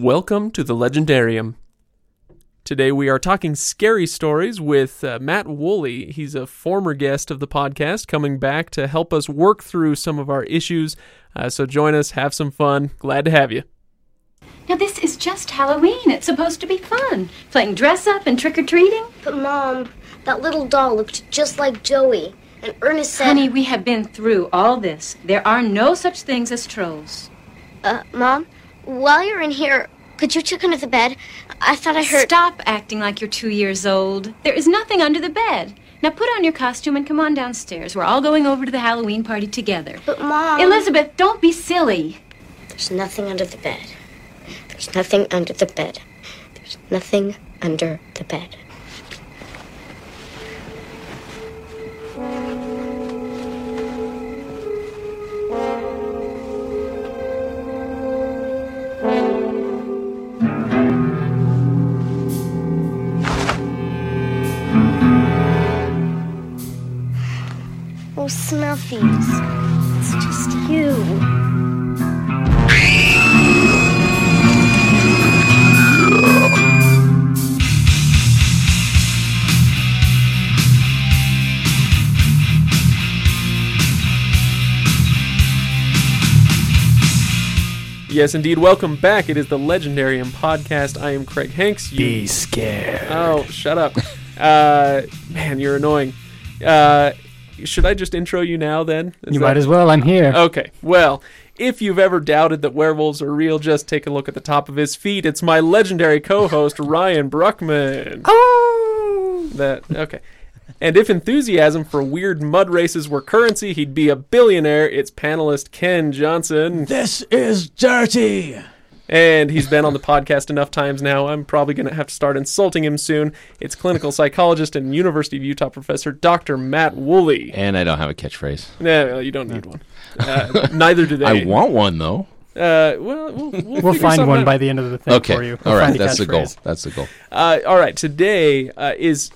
Welcome to the Legendarium. Today we are talking scary stories with uh, Matt Woolley. He's a former guest of the podcast, coming back to help us work through some of our issues. Uh, so join us, have some fun. Glad to have you. Now, this is just Halloween. It's supposed to be fun. Playing dress up and trick or treating. But Mom, that little doll looked just like Joey. And Ernest said, Honey, we have been through all this. There are no such things as trolls. uh, Mom, while you're in here, could you check under the bed? I thought I heard. Stop acting like you're two years old. There is nothing under the bed. Now put on your costume and come on downstairs. We're all going over to the Halloween party together. But Mom, Elizabeth, don't be silly. there's nothing under the bed. There's nothing under the bed. There's nothing under the bed. Snuffies. It's just you. Yes, indeed. Welcome back. It is the Legendarium podcast. I am Craig Hanks. You- Be scared. Oh, shut up. uh, man, you're annoying. Uh, should I just intro you now then? Is you that- might as well. I'm here. Okay. Well, if you've ever doubted that werewolves are real, just take a look at the top of his feet. It's my legendary co-host Ryan Bruckman. Oh! That okay. And if enthusiasm for weird mud races were currency, he'd be a billionaire. It's panelist Kenn Johnson, This is dirty. And he's been on the podcast enough times now. I'm probably going to have to start insulting him soon. It's clinical psychologist and University of Utah professor Dr. Matt Woolley. And I don't have a catchphrase. No, you don't need one. Uh, neither do they. I want one though. Uh, well, we'll, we'll, We'll find one out. by the end of the thing Okay. for you. All We'll right. find That's the goal. That's the goal. Uh, all right, today uh, is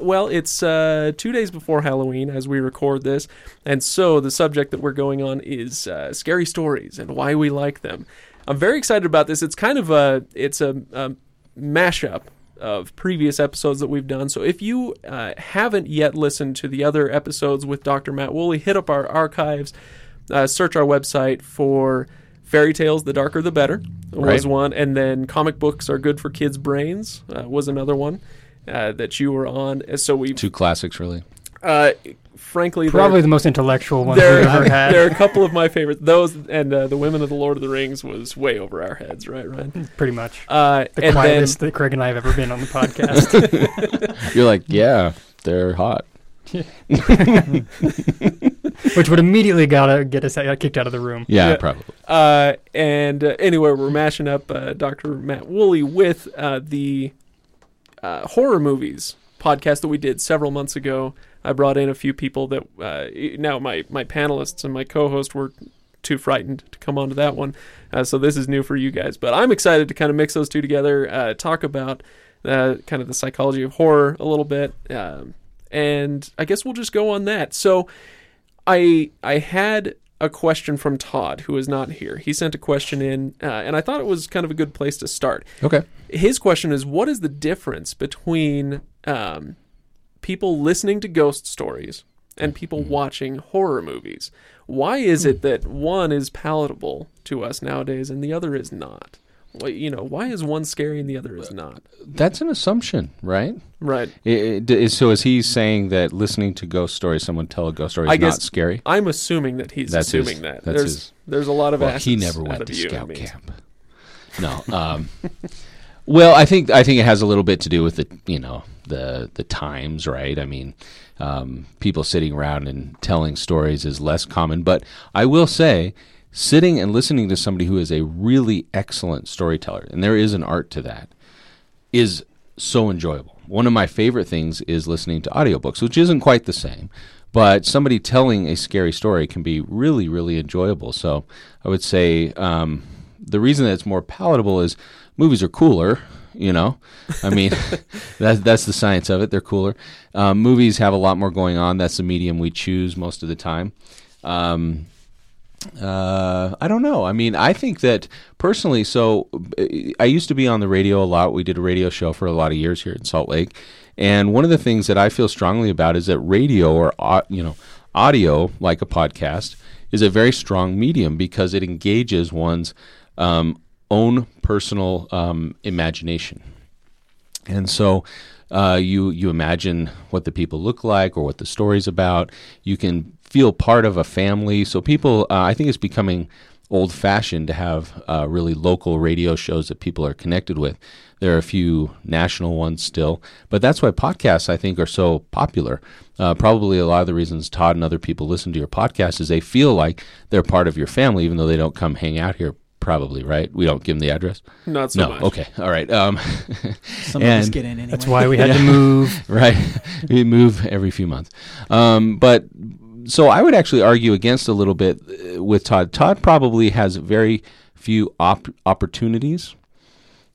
well, it's uh, two days before Halloween as we record this, and so the subject that we're going on is uh, scary stories and why we like them. I'm very excited about this. It's kind of a it's a, a mashup of previous episodes that we've done. So if you uh, haven't yet listened to the other episodes with Dr. Matt Woolley, hit up our archives, uh, search our website for fairy tales. The darker, the better was Right. one, and then comic books are good for kids' brains uh, was another one uh, that you were on. So we, Two classics, really. Frankly, Probably the most intellectual one there, we've ever had. there are a couple of my favorites. Those and uh, the Women of the Lord of the Rings was way over our heads, right, Ryan? Pretty much. Uh, The and quietest that Craig and I have ever been on the podcast. You're like, yeah, they're hot. which would immediately gotta get us kicked out of the room. Yeah, Yeah. probably. uh, and uh, anyway, we're mashing up uh, Dr. Matt Woolley with uh, the uh, horror movies podcast that we did several months ago. I brought in a few people that uh, now my my panelists and my co-host were too frightened to come onto that one. Uh, so this is new for you guys, but I'm excited to kind of mix those two together, uh, talk about uh, kind of the psychology of horror a little bit, um, and I guess we'll just go on that. So I I had a question from Todd, who is not here. He sent a question in, uh, and I thought it was kind of a good place to start. Okay. His question is, what is the difference between um, people listening to ghost stories and people watching horror movies? Why is it that one is palatable to us nowadays and the other is not? Well, you know, why is one scary and the other is not? That's an assumption, right? Right. I- I- d- is- so is he saying that listening to ghost stories, someone tell a ghost story, is I guess not scary? I'm assuming that he's That's his- assuming that. that's there's his- there's a lot of Well, he never went to you scout camp. No. Um, well, I think I think it has a little bit to do with the you know the the times, right? I mean, um, people sitting around and telling stories is less common, but I will say, sitting and listening to somebody who is a really excellent storyteller, and there is an art to that, is so enjoyable. One of my favorite things is listening to audiobooks, which isn't quite the same, but somebody telling a scary story can be really, really enjoyable. So I would say um, the reason that it's more palatable is movies are cooler. You know, I mean, that's that's the science of it. They're cooler. Um, movies have a lot more going on. That's the medium we choose most of the time. Um, Uh, I don't know. I mean, I think that personally. So, uh, I used to be on the radio a lot. We did a radio show for a lot of years here in Salt Lake, and one of the things that I feel strongly about is that radio or you know audio, like a podcast, is a very strong medium because it engages one's um, own personal um, imagination. And so uh, you you imagine what the people look like or what the story's about. You can feel part of a family. So people, uh, I think it's becoming old fashioned to have uh, really local radio shows that people are connected with. There are a few national ones still, but that's why podcasts I think are so popular. Uh, probably a lot of the reasons Todd and other people listen to your podcast is they feel like they're part of your family, even though they don't come hang out here. Probably right. We don't give them the address. Not so no. much. Okay. All right. Um, Some of us get in anyway. That's why we had to move. right. we move every few months. Um, but so I would actually argue against a little bit uh, with Todd. Todd probably has very few op- opportunities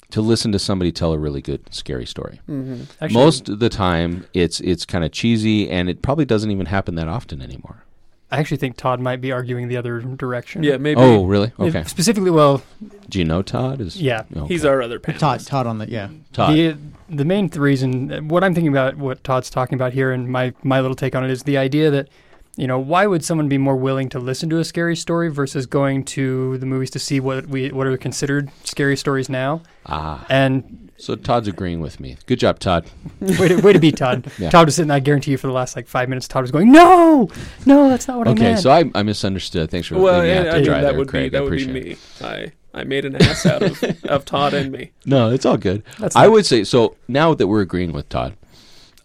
to listen to somebody tell a really good scary story. Actually, Most of the time, it's it's kind of cheesy, and it probably doesn't even happen that often anymore. I actually think Todd might be arguing the other direction. Yeah, maybe. Oh, really? If- Okay. Specifically, well, Do you know Todd? Is yeah. Okay. He's our other panelist. Todd, Todd on the yeah. Todd. The the main th- reason, what I'm thinking about, what Todd's talking about here, and my my little take on it is the idea that, you know, why would someone be more willing to listen to a scary story versus going to the movies to see what we what are considered scary stories now? ah, And so Todd's agreeing with me. Good job, Todd. way to, way to be Todd. Yeah. Todd was sitting. There, I guarantee you, for the last like five minutes, Todd was going, "No, no, that's not what I meant." Okay, meant." so I, I misunderstood. Thanks for Well, letting me I to mean, try that there, would be Craig. I that would be appreciate it. me. I I made an ass out of of Todd and me. No, it's all good. That's I not- would say so. Now that we're agreeing with Todd,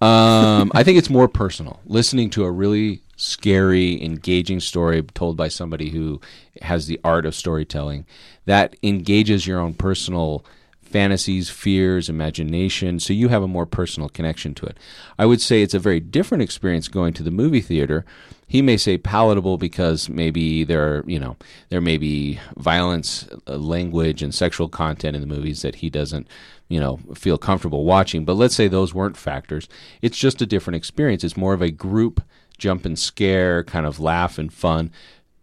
um, I think it's more personal. Listening to a really scary, engaging story told by somebody who has the art of storytelling that engages your own personal fantasies, fears, imagination, so you have a more personal connection to it. I would say it's a very different experience going to the movie theater. He may say palatable because maybe there are, you know, there may be violence, uh, language, and sexual content in the movies that he doesn't, you know, feel comfortable watching. But let's say those weren't factors. It's just a different experience. It's more of a group jump and scare, kind of laugh and fun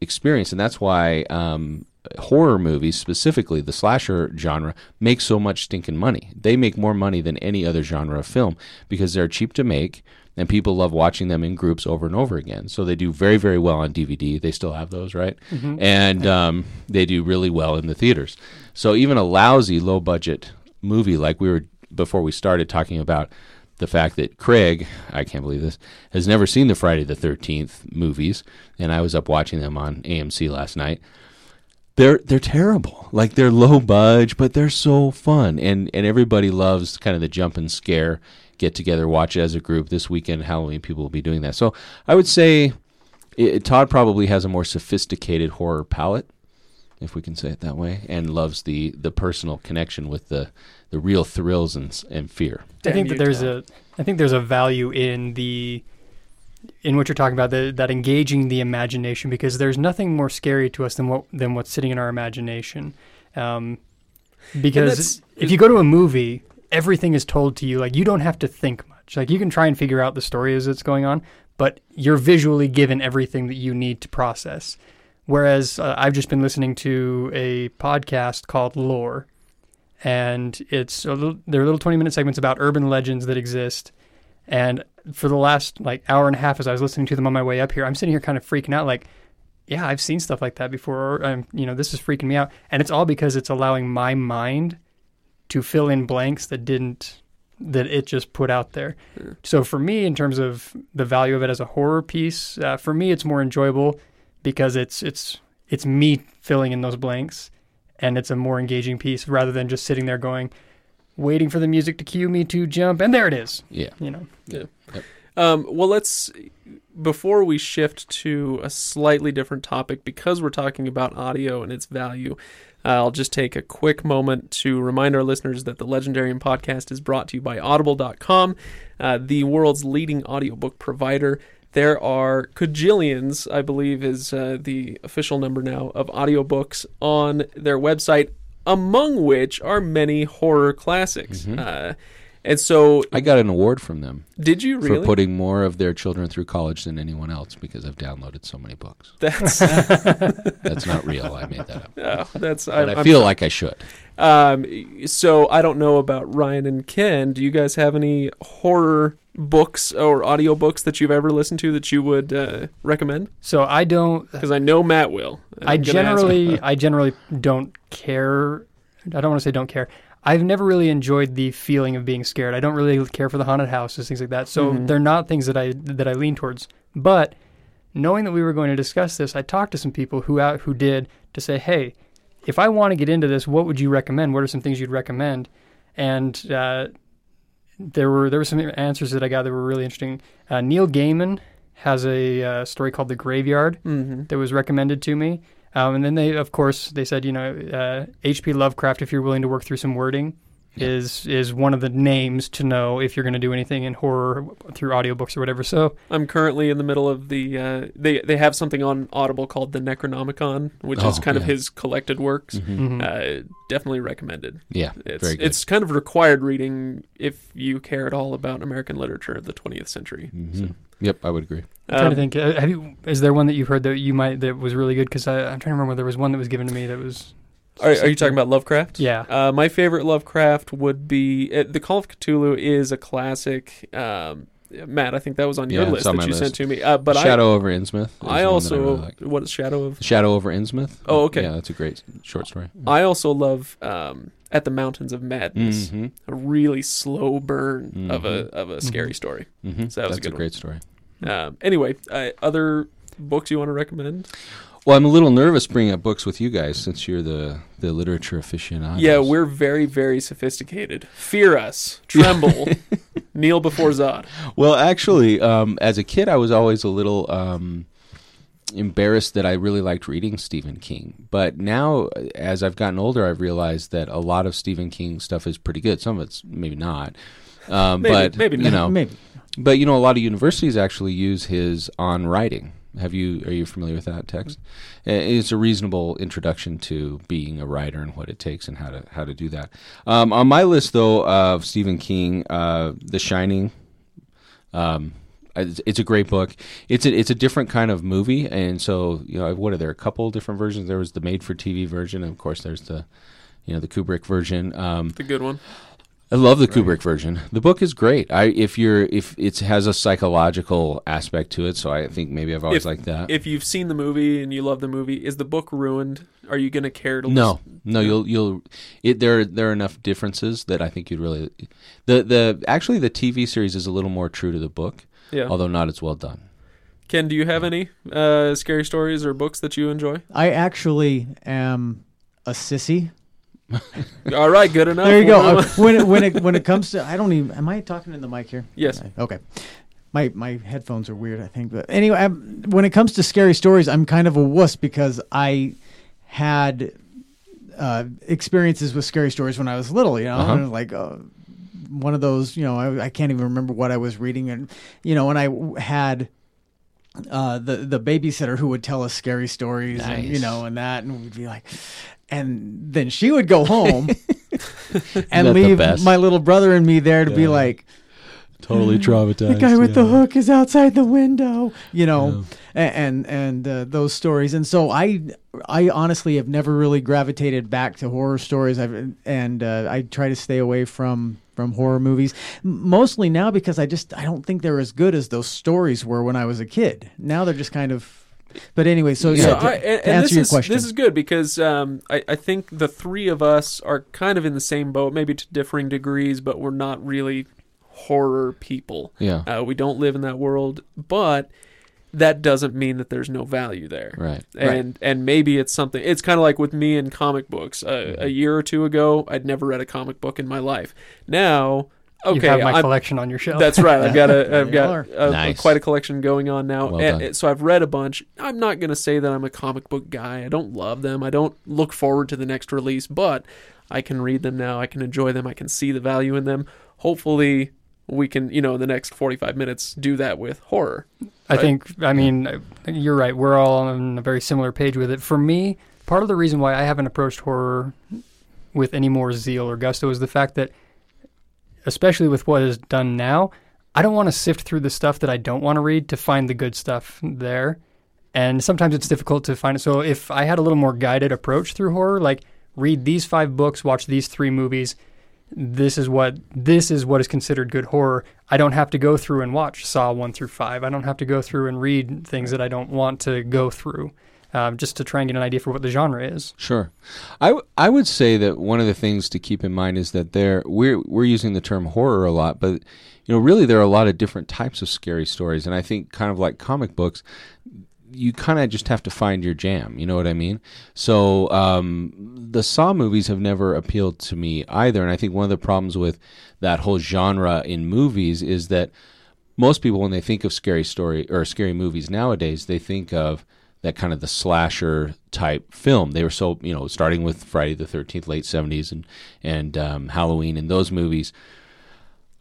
experience, and that's why um, horror movies, specifically the slasher genre, make so much stinking money. They make more money than any other genre of film because they're cheap to make. And people love watching them in groups over and over again. So they do very, very well on DVD. They still have those, right? And um, they do really well in the theaters. So even a lousy, low budget movie like we were before we started talking about the fact that Craig, I can't believe this, has never seen the Friday the 13th movies, and I was up watching them on AMC last night. They're they're terrible. Like they're low budge, but they're so fun, and and everybody loves kind of the jump and scare get together, watch it as a group. This weekend, Halloween, people will be doing that. So I would say it, Todd probably has a more sophisticated horror palette, if we can say it that way, and loves the the personal connection with the the real thrills and and fear. I think that there's Todd. a I think there's a value in the in what you're talking about the, that engaging the imagination because there's nothing more scary to us than what than what's sitting in our imagination. Um, because if you go to a movie, everything is told to you. Like you don't have to think much. Like you can try and figure out the story as it's going on, but you're visually given everything that you need to process. Whereas uh, I've just been listening to a podcast called Lore, and it's a little, they're little 20 minute segments about urban legends that exist. And for the last like hour and a half, as I was listening to them on my way up here, I'm sitting here kind of freaking out, like, yeah, I've seen stuff like that before. Or, um, you know, this is freaking me out, and it's all because it's allowing my mind to fill in blanks that didn't that it just put out there. So for me, in terms of the value of it as a horror piece, uh, for me, it's more enjoyable because it's it's it's me filling in those blanks, and it's a more engaging piece rather than just sitting there going, waiting for the music to cue me to jump, and there it is. Yeah. You know, Um, well, let's before we shift to a slightly different topic because we're talking about audio and its value. Uh, I'll just take a quick moment to remind our listeners that the Legendarium podcast is brought to you by Audible.com, uh, the world's leading audiobook provider. There are cajillions, I believe, is uh, the official number now of audiobooks on their website, among which are many horror classics. Uh, And so, I got an award from them did you really? for putting more of their children through college than anyone else because I've downloaded so many books. that's That's not real. I made that up. oh, that's. But I'm, I feel like I should. Um, so I don't know about Ryan and Kenn. Do you guys have any horror books or audiobooks that you've ever listened to that you would uh, recommend? So I don't. Because I know Matt will. I I'm gonna ask him. generally, I generally don't care. I don't want to say don't care. I've never really enjoyed the feeling of being scared. I don't really care for the haunted houses, things like that. So Mhm. they're not things that I that I lean towards. But knowing that we were going to discuss this, I talked to some people who out who did to say, hey, if I want to get into this, what would you recommend? What are some things you'd recommend? And uh, there were there were some answers that I got that were really interesting. Uh, Neil Gaiman has a uh, story called The Graveyard Mhm. that was recommended to me. Um, and then they, of course, they said, you know, uh, H.P. Lovecraft, if you're willing to work through some wording, Yeah. is is one of the names to know if you're going to do anything in horror through audiobooks or whatever. So I'm currently in the middle of the. Uh, they they have something on Audible called the Necronomicon, which is Oh, kind of his collected works. Mhm. mhm. Uh, definitely recommended. Yeah, It's very good. it's kind of required reading if you care at all about American literature of the 20th century. Mhm. Yep, I would agree. I'm trying Um, to think. Uh, have you? Is there one that you've heard that you might that was really good? Because I'm trying to remember. There was one that was given to me that was. Are, are you talking about Lovecraft? Yeah. Uh, my favorite Lovecraft would be uh, the Call of Cthulhu is a classic. Um, Matt, I think that was on your Yeah, it's list on that my you sent list. to me. Uh, but Shadow over Innsmouth. is I, I one that also really like. what is Shadow of? Shadow over Innsmouth. Oh, okay. Yeah, that's a great short story. I also love um, At the Mountains of Madness. Mhm. A really slow burn of a Mhm. of a scary story. Mhm. So that was a that's a, good one. great story. Um, anyway, uh, other books you want to recommend? Well, I'm a little nervous bringing up books with you guys since you're the the literature aficionados. Yeah, we're very very sophisticated. Fear us, tremble, kneel before Zod. Well, actually, um, as a kid, I was always a little um, embarrassed that I really liked reading Stephen King. But now, as I've gotten older, I've realized that a lot of Stephen King stuff is pretty good. Some of it's maybe not. Um, Maybe, but maybe you know, Maybe. but you know, a lot of universities actually use his on writing. Have you are you familiar with that text? It's a reasonable introduction to being a writer and what it takes and how to how to do that. Um, on my list, though, of Stephen King, uh, The Shining. Um, it's, it's a great book. It's a it's a different kind of movie, and so you know, what are there? A couple different versions. There was the made-for-TV version, and of course, there's the you know the Kubrick version. Um, The good one. I love the Kubrick version. The book is great. I if you're if it has a psychological aspect to it, so I think maybe I've always If- liked that. If you've seen the movie and you love the movie, is the book ruined? Are you going to care to no, listen? no, you'll you'll it there there are enough differences that I think you'd really the the actually the TV series is a little more true to the book, Yeah. although not as well done. Kenn, do you have any uh, scary stories or books that you enjoy? I actually am a sissy. All right, good enough. There you go. Uh, when it, when it when it comes to, I don't even. Am I talking in the mic here? Yes. Okay. My my headphones are weird. I think, but anyway, I'm, when it comes to scary stories, I'm kind of a wuss because I had uh, experiences with scary stories when I was little. You know, Uh-huh. like. Uh, one of those, you know, I, I can't even remember what I was reading, and you know, and I had uh, the the babysitter who would tell us scary stories, and you know, and that, and we'd be like, and then she would go home and leave my little brother and me there to be like, Totally traumatized. the guy with the hook is outside the window, you know, a- and and uh, those stories. And so I I honestly have never really gravitated back to horror stories. I've and uh, I try to stay away from from horror movies mostly now because I just I don't think they're as good as those stories were when I was a kid. Now they're just kind of. But anyway, so yeah, So to, I, and, to and answer this your is, question, This is good because um, I, I think the three of us are kind of in the same boat, maybe to differing degrees, but we're not really horror people. Yeah. Uh, we don't live in that world, but that doesn't mean that there's no value there. Right. And and maybe it's something. It's kind of like with me and comic books. Uh, Mm-hmm. A year or two ago, I'd never read a comic book in my life. Now, okay, you have my I'm- collection on your shelf. that's right. I've got a, I've got a, Nice. quite a collection going on now. Well And- so I've read a bunch. I'm not going to say that I'm a comic book guy. I don't love them. I don't look forward to the next release, but I can read them now. I can enjoy them. I can see the value in them. Hopefully, we can, you know, in the next 45 minutes, do that with horror. I think, I mean, uh, you're right. We're all on a very similar page with it. For me, part of the reason why I haven't approached horror with any more zeal or gusto is the fact that especially with what is done now, I don't want to sift through the stuff that I don't want to read to find the good stuff there. And sometimes it's difficult to find it. So if I had a little more guided approach through horror, like read these five books, watch these three movies, this is what this is what is considered good horror. I don't have to go through and watch Saw one through five. I don't have to go through and read things that I don't want to go through, um, just to try and get an idea for what the genre is. Sure, I, w- I would say that one of the things to keep in mind is that there we're we're using the term horror a lot, but you know really there are a lot of different types of scary stories, and I think kind of like comic books, you kind of just have to find your jam. You know what I mean? So um, the Saw movies have never appealed to me either, and I think one of the problems with that whole genre in movies is that most people, when they think of scary story or scary movies nowadays, they think of that kind of the slasher type film. They were so you know starting with Friday the Thirteenth, late seventies, and and um, Halloween, and those movies.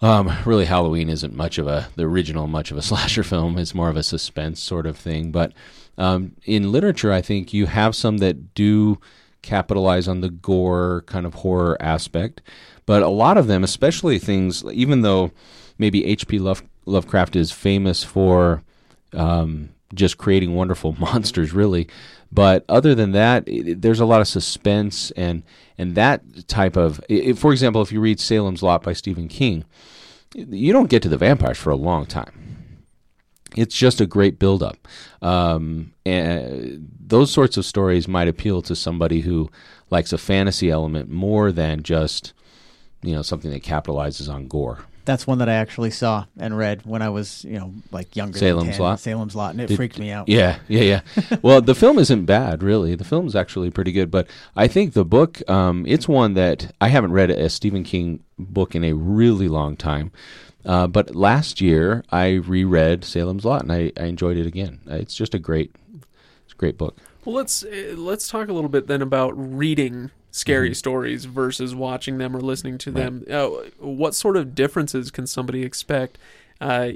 Um, really, Halloween isn't much of a the original much of a slasher film. It's more of a suspense sort of thing. But um, in literature, I think you have some that do capitalize on the gore kind of horror aspect. But a lot of them, especially things, even though maybe H.P. Love, Lovecraft is famous for um, just creating wonderful monsters, really. But other than that, it, there's a lot of suspense and and that type of. It, for example, if you read Salem's Lot by Stephen King, you don't get to the vampires for a long time. It's just a great buildup. Um, and those sorts of stories might appeal to somebody who likes a fantasy element more than just, you know, something that capitalizes on gore. That's one that I actually saw and read when I was, you know, like younger. Salem's than 10. Lot? Salem's Lot, and it Did- freaked me out. Yeah, yeah, yeah. well, the film isn't bad, really. The film's actually pretty good, but I think the book, um, it's one that I haven't read a Stephen King book in a really long time. Uh, but last year I reread Salem's Lot, and I, I enjoyed it again. Uh, It's just a great, it's a great book. Well, let's uh, let's talk a little bit then about reading scary Mm-hmm. stories versus watching them or listening to them. Uh, what sort of differences can somebody expect? Uh,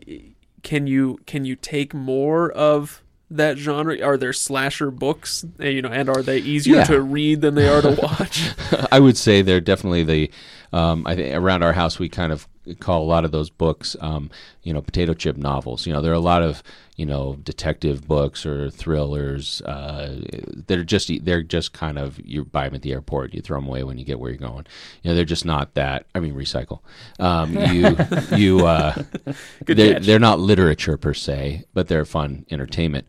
can you can you take more of that genre? Are there slasher books? uh, You know, and are they easier Yeah. to read than they are to watch? I would say they're definitely the. Um, I think around our house we kind of call a lot of those books, um, you know, potato chip novels. You know, there are a lot of you know detective books or thrillers. Uh, they're just they're just kind of you buy them at the airport, you throw them away when you get where you're going. You know, they're just not that. I mean, recycle. Um, you you uh, Good they're, they're not literature per se, but they're fun entertainment.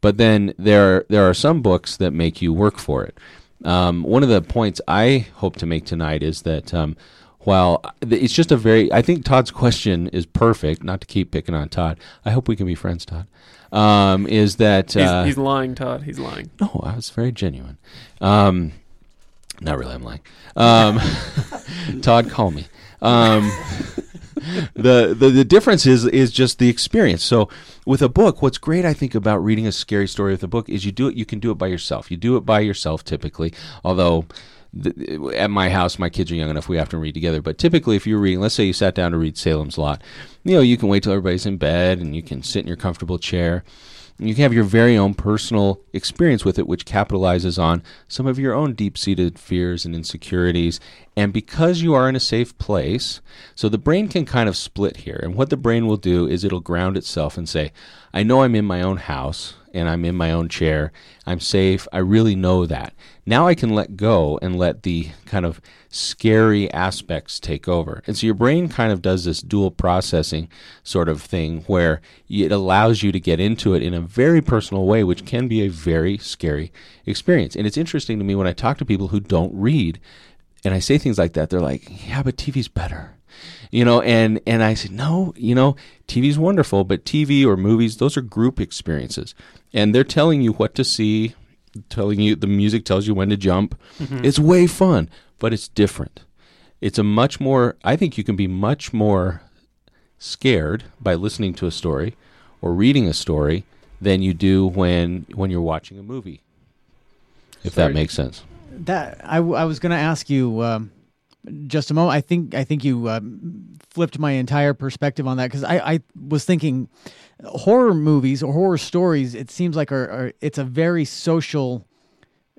But then there there are some books that make you work for it. Um, one of the points I hope to make tonight is that um, while it's just a very, I think Todd's question is perfect. Not to keep picking on Todd. I hope we can be friends, Todd. Um, is that He's, uh, he's lying, Todd. He's lying. no, I was very genuine. Um, not really. I'm lying. Um, Todd, call me. Um, the, the the difference is is just the experience. So with a book, what's great I think about reading a scary story with a book is you do it. You can do it by yourself. You do it by yourself typically. Although th- at my house, my kids are young enough we have to read together. But typically, if you're reading, let's say you sat down to read Salem's Lot, you know you can wait till everybody's in bed and you can sit in your comfortable chair. You can have your very own personal experience with it, which capitalizes on some of your own deep seated fears and insecurities. And because you are in a safe place, so the brain can kind of split here. And what the brain will do is it'll ground itself and say, I know I'm in my own house and I'm in my own chair. I'm safe. I really know that. Now I can let go and let the kind of scary aspects take over. And so your brain kind of does this dual processing sort of thing where it allows you to get into it in a very personal way, which can be a very scary experience. And it's interesting to me when I talk to people who don't read and I say things like that, they're like, yeah, but TV's better. You know, and, and I said, no, you know, TV's wonderful, but TV or movies, those are group experiences. And they're telling you what to see, telling you the music tells you when to jump. It's way fun, but it's different. It's a much more, I think you can be much more scared by listening to a story or reading a story than you do when when you're watching a movie. If that makes sense. That I, I was going to ask you um, just a moment. I think I think you um, flipped my entire perspective on that because I, I was thinking horror movies or horror stories. It seems like are, are it's a very social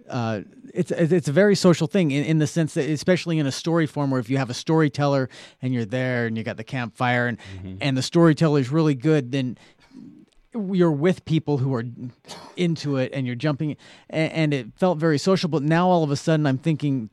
uh, it's it's a very social thing in, in the sense that especially in a story form where if you have a storyteller and you're there and you got the campfire and and the storyteller is really good then you're with people who are into it and you're jumping and, and it felt very social but now all of a sudden i'm thinking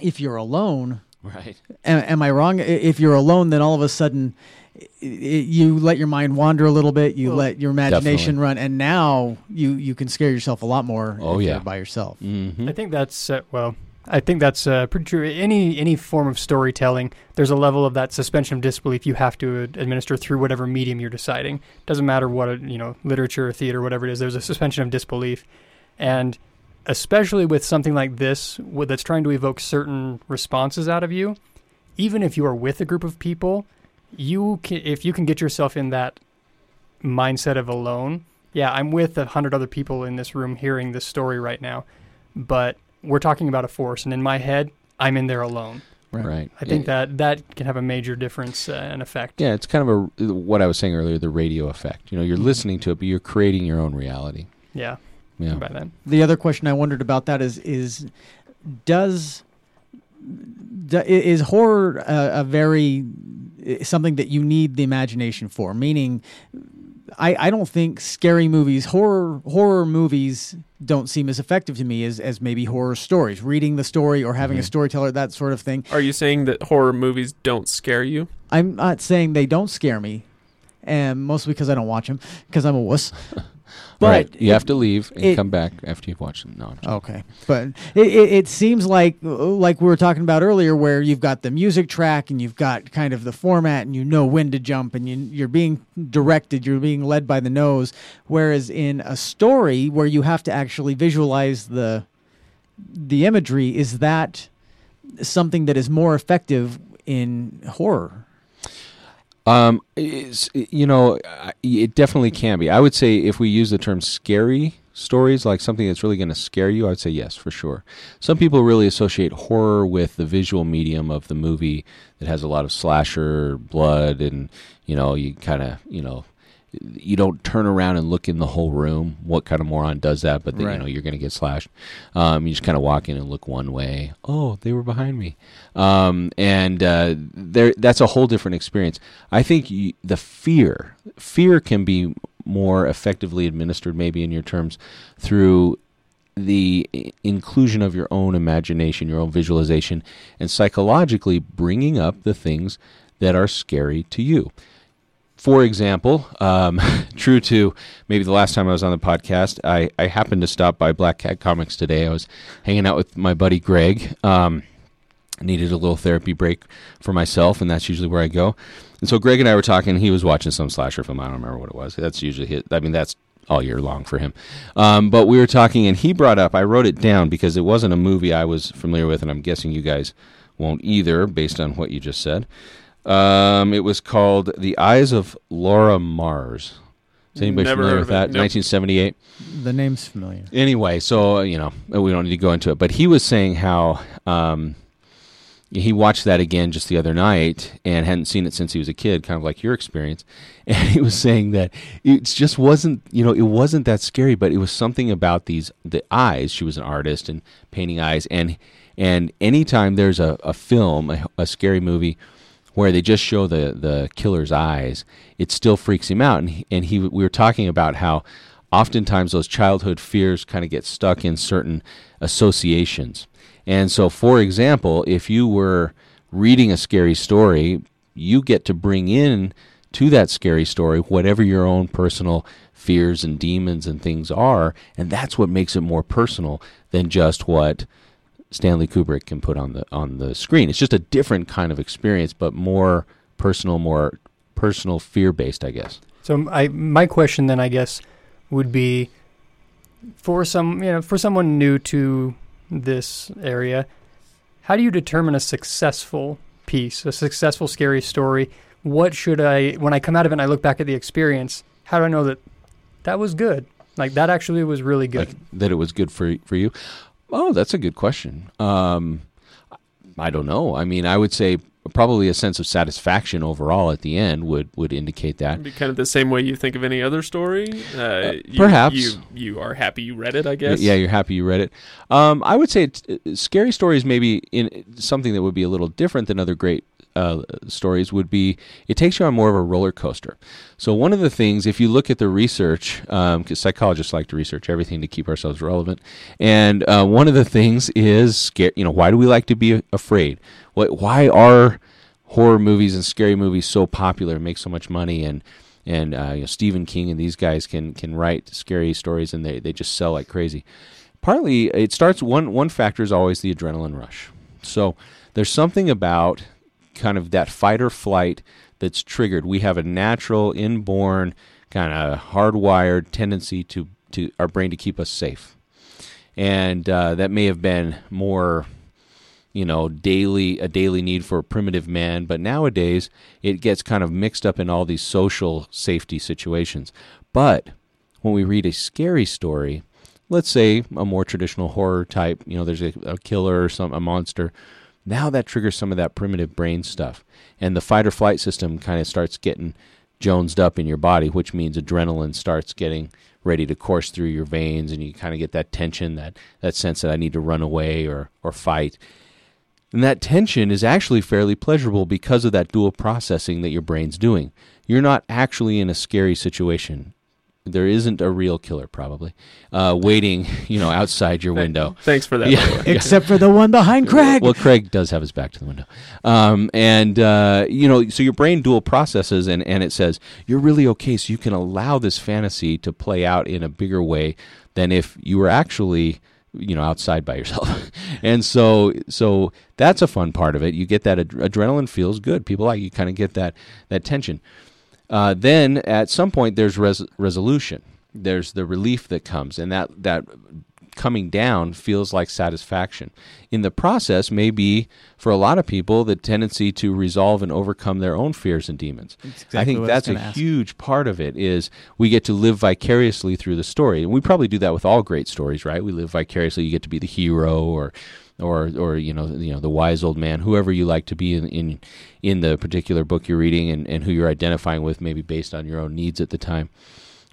if you're alone Right. am, am I wrong? If you're alone, then all of a sudden i- i- you let your mind wander a little bit. You let your imagination Definitely. run, and now you you can scare yourself a lot more. Oh, if yeah. you're by yourself. Mm-hmm. I think that's uh, well. I think that's uh, pretty true. Any any form of storytelling, there's a level of that suspension of disbelief you have to administer through whatever medium you're deciding. Doesn't matter what uh, you know, literature, or theater, whatever it is. There's a suspension of disbelief, and especially with something like this, that's trying to evoke certain responses out of you. Even if you are with a group of people, you can, if you can get yourself in that mindset of alone. Yeah, I'm with a hundred other people in this room hearing this story right now, but we're talking about a force, and in my head, I'm in there alone. Right. I think yeah. that that can have a major difference uh, and effect. Yeah, it's kind of a what I was saying earlier, the radio effect. You know, you're listening to it, but you're creating your own reality. Yeah, Yeah. by then. The other question I wondered about that is is does do, is horror a, a very something that you need the imagination for? Meaning, I, I don't think scary movies, horror horror movies, don't seem as effective to me as, as maybe horror stories. Reading the story or having a Mhm. storyteller, that sort of thing. Are you saying that horror movies don't scare you? I'm not saying they don't scare me, and mostly because I don't watch them because I'm a wuss. But right. You have to leave and it- come back after you've watched them. No. Okay, but it, it, it seems like like we were talking about earlier, where you've got the music track and you've got kind of the format, and you know when to jump, and you, you're being directed, you're being led by the nose. Whereas in a story where you have to actually visualize the the imagery, is that something that is more effective in horror? Um, you know, it definitely can be. I would say if we use the term scary stories, like something that's really going to scare you, I would say yes, for sure. Some people really associate horror with the visual medium of the movie that has a lot of slasher, blood, and, you know, you kind of, you know, you don't turn around and look in the whole room. What kind of moron does that? But then, you know you're going to get slashed. Um, you just kind of walk in and look one way. Oh, they were behind me, um, and uh, there. That's a whole different experience. I think you, the fear, fear can be more effectively administered, maybe in your terms, through the inclusion of your own imagination, your own visualization, and psychologically bringing up the things that are scary to you for example, um, true to maybe the last time I was on the podcast, I, I happened to stop by Black Cat Comics today. I was hanging out with my buddy Greg. Um, needed a little therapy break for myself, and that's usually where I go. And so Greg and I were talking. He was watching some slasher film. I don't remember what it was. That's usually his. I mean, that's all year long for him. Um, but we were talking, and he brought up. I wrote it down because it wasn't a movie I was familiar with, and I'm guessing you guys won't either, based on what you just said. Um, it was called The Eyes of Laura Mars. Is anybody Never familiar with that? Nope. 1978. The name's familiar. Anyway, so uh, you know we don't need to go into it, but he was saying how um, he watched that again just the other night and hadn't seen it since he was a kid, kind of like your experience. And he was saying that it just wasn't, you know, it wasn't that scary, but it was something about these the eyes. She was an artist and painting eyes, and and anytime there's a, a film, a, a scary movie where they just show the the killer's eyes, it still freaks him out. And he, and he we were talking about how oftentimes those childhood fears kind of get stuck in certain associations. And so, for example, if you were reading a scary story, you get to bring in to that scary story whatever your own personal fears and demons and things are, and that's what makes it more personal than just what Stanley Kubrick can put on the on the screen. It's just a different kind of experience, but more personal, more personal fear based, I guess. So I my question then I guess would be for some you know for someone new to this area, how do you determine a successful piece, a successful scary story? What should I when I come out of it and I look back at the experience, how do I know that that was good? Like that actually was really good. Like that it was good for for you. Oh, that's a good question. Um, I don't know. I mean, I would say probably a sense of satisfaction overall at the end would would indicate that. Be kind of the same way you think of any other story. Uh, you, perhaps. you you are happy you read it. I guess. Yeah, you're happy you read it. Um, I would say it's, uh, scary stories maybe in something that would be a little different than other great uh, stories would be it takes you on more of a roller coaster. So one of the things, if you look at the research, because psychologists like to research everything to keep ourselves relevant, and uh, one of the things is. You know, why do we like to be afraid? What? Why are horror movies and scary movies so popular and make so much money and and uh, you know, Stephen King and these guys can can write scary stories and they, they just sell like crazy. Partly, it starts one one factor is always the adrenaline rush. So there's something about kind of that fight or flight that's triggered. We have a natural, inborn, kind of hardwired tendency to to our brain to keep us safe, and uh, that may have been more you know daily a daily need for a primitive man but nowadays it gets kind of mixed up in all these social safety situations but when we read a scary story let's say a more traditional horror type you know there's a, a killer or some a monster now that triggers some of that primitive brain stuff and the fight or flight system kind of starts getting jonesed up in your body which means adrenaline starts getting ready to course through your veins and you kind of get that tension that that sense that I need to run away or or fight and that tension is actually fairly pleasurable because of that dual processing that your brain's doing. You're not actually in a scary situation. There isn't a real killer, probably, uh, waiting, you know, outside your window. Thanks for that. Yeah. by the way. Except for the one behind Craig. Well, Craig does have his back to the window, um, and uh, you know, so your brain dual processes, and and it says you're really okay, so you can allow this fantasy to play out in a bigger way than if you were actually you know outside by yourself and so so that's a fun part of it you get that ad- adrenaline feels good people like you kind of get that that tension uh, then at some point there's res- resolution. There's the relief that comes and that that coming down feels like satisfaction. In the process may be for a lot of people the tendency to resolve and overcome their own fears and demons. I exactly think I was that's a ask. huge part of it is we get to live vicariously through the story. And we probably do that with all great stories right? We live vicariously. You get to be the hero or or or you know you know the wise old man whoever you like to be in in, in the particular book you're reading and, and who you're identifying with maybe based on your own needs at the time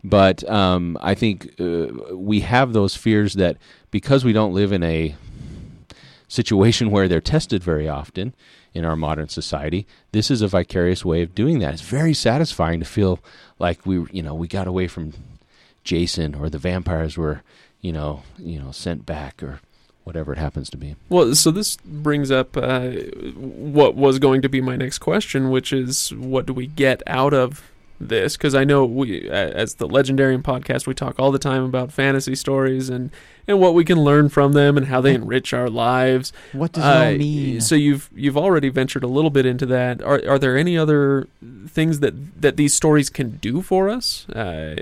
but um, I think uh, we have those fears that because we don't live in a situation where they're tested very often in our modern society, this is a vicarious way of doing that. It's very satisfying to feel like we, you know, we got away from Jason or the vampires were, you know, you know, sent back or whatever it happens to be. Well, so this brings up uh, what was going to be my next question, which is what do we get out of this? Because I know we, as the Legendarium podcast, we talk all the time about fantasy stories and and what we can learn from them and how they enrich our lives. what does it all Uh, mean? So you've you've already ventured a little bit into that. Are are there any other things that that these stories can do for us? Uh,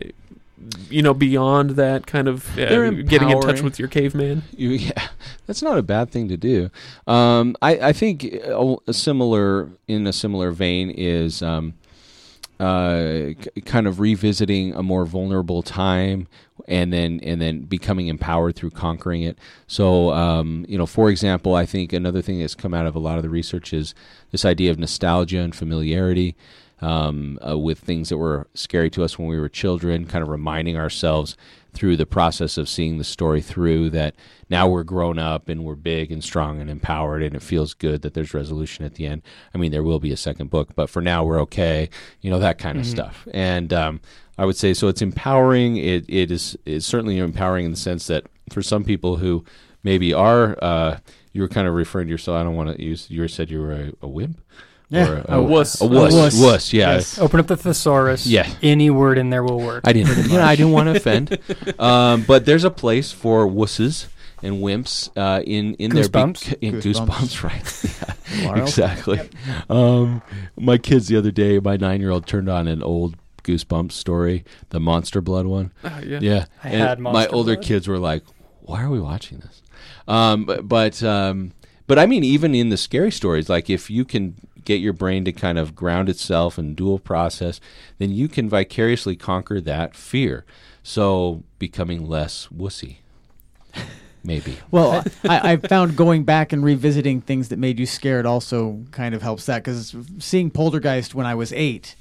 you know, beyond that kind of uh, getting in touch with your caveman. You, yeah, that's not a bad thing to do. Um, I, I think a, a similar in a similar vein is um, uh, k- kind of revisiting a more vulnerable time and then and then becoming empowered through conquering it. So um, you know, for example, I think another thing that's come out of a lot of the research is this idea of nostalgia and familiarity um, uh, with things that were scary to us when we were children, kind of reminding ourselves through the process of seeing the story through that now we're grown up and we're big and strong and empowered and it feels good that there's resolution at the end. I mean, there will be a second book, but for now we're okay, you know, that kind of stuff. And um, I would say so it's empowering. It, it is it's certainly empowering in the sense that for some people who maybe are, uh, you were kind of referring to yourself, I don't want to use, you said you were a, a wimp? Yeah, Or a wuss. A wuss. A wuss. wuss, yeah. Yes. Open up the thesaurus. Yeah. Any word in there will work. I didn't. You know, I didn't want to offend. Um, but there's a place for wusses and wimps uh, in in their Goosebumps? in Goosebumps. goosebumps, right? Yeah, Laurel? exactly. Um, my kids the other day, my nine year old turned on an old Goosebumps story, the Monster Blood one. Uh, yeah. Yeah, I and had my older Blood. kids were like, "Why are we watching this?" Um, but but um, but I mean, even in the scary stories, like if you can get your brain to kind of ground itself and dual process, then you can vicariously conquer that fear. So becoming less wussy. maybe. Well, I, I found going back and revisiting things that made you scared also kind of helps that because seeing Poltergeist when I was eight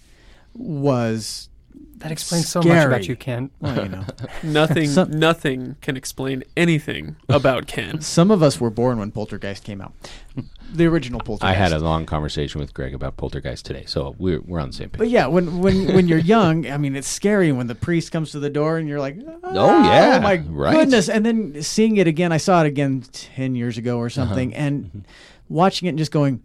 was That explains so much Scary. about you, Kent. well, you know. Nothing, Some- nothing can explain anything about Kenn. Some of us were born when Poltergeist came out, the original Poltergeist. I had a long conversation with Greg about Poltergeist today, so we're we're on the same page. But yeah, when when when you're young, I mean, it's scary when the priest comes to the door and you're like, Oh, yeah, oh my right. goodness!" And then seeing it again, I saw it again ten years ago or something, Uh-huh. and Mm-hmm. watching it and just going,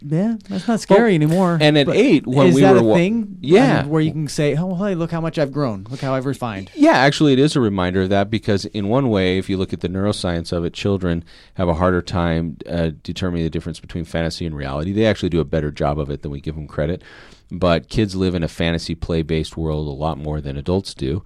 "Yeah, that's not scary anymore." and at But eight, when is we that were thing? Yeah. I mean, where you can say, "Oh, hey, look how much I've grown. Look how I've refined." Yeah, actually, it is a reminder of that because, in one way, if you look at the neuroscience of it, children have a harder time uh, determining the difference between fantasy and reality. They actually do a better job of it than we give them credit. But kids live in a fantasy play based world a lot more than adults do.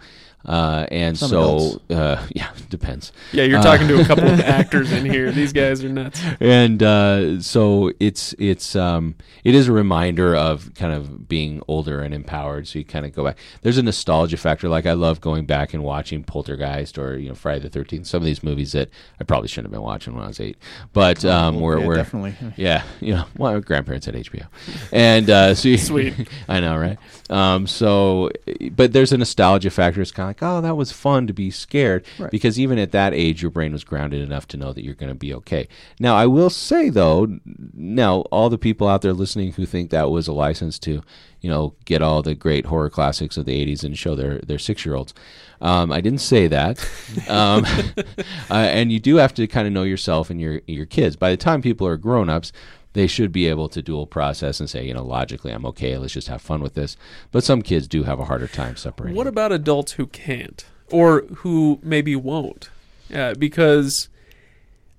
Uh, and Some so, adults. uh, yeah, depends. Yeah, you're talking to a couple of actors in here. These guys are nuts. and uh, so it's it's um, it is a reminder of kind of being older and empowered. So you kind of go back. There's a nostalgia factor. Like I love going back and watching Poltergeist or you know Friday the Thirteenth. Some of these movies that I probably shouldn't have been watching when I was eight, but um, Oh, we're, yeah, we're definitely. yeah, you know, well, my grandparents had HBO, and uh, so you, Sweet. I know, right? Um, so, but there's a nostalgia factor. It's kind of like, oh, that was fun to be scared, Right. because even at that age, your brain was grounded enough to know that you're going to be okay. Now, I will say though, now all the people out there listening who think that was a license to, you know, get all the great horror classics of the '80s and show their their six year olds. Um, I didn't say that, um, uh, and you do have to kind of know yourself and your your kids. By the time people are grown ups, they should be able to dual process and say, you know, logically, I'm okay. Let's just have fun with this. But some kids do have a harder time separating. What about adults who can't or who maybe won't? Uh, because,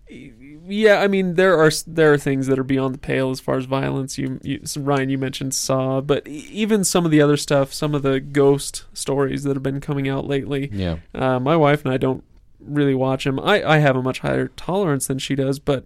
yeah, I mean there are there are things that are beyond the pale as far as violence. You, you Ryan, you mentioned Saw, but even some of the other stuff, some of the ghost stories that have been coming out lately. yeah, Uh, my wife and I don't really watch them. I, I have a much higher tolerance than she does, but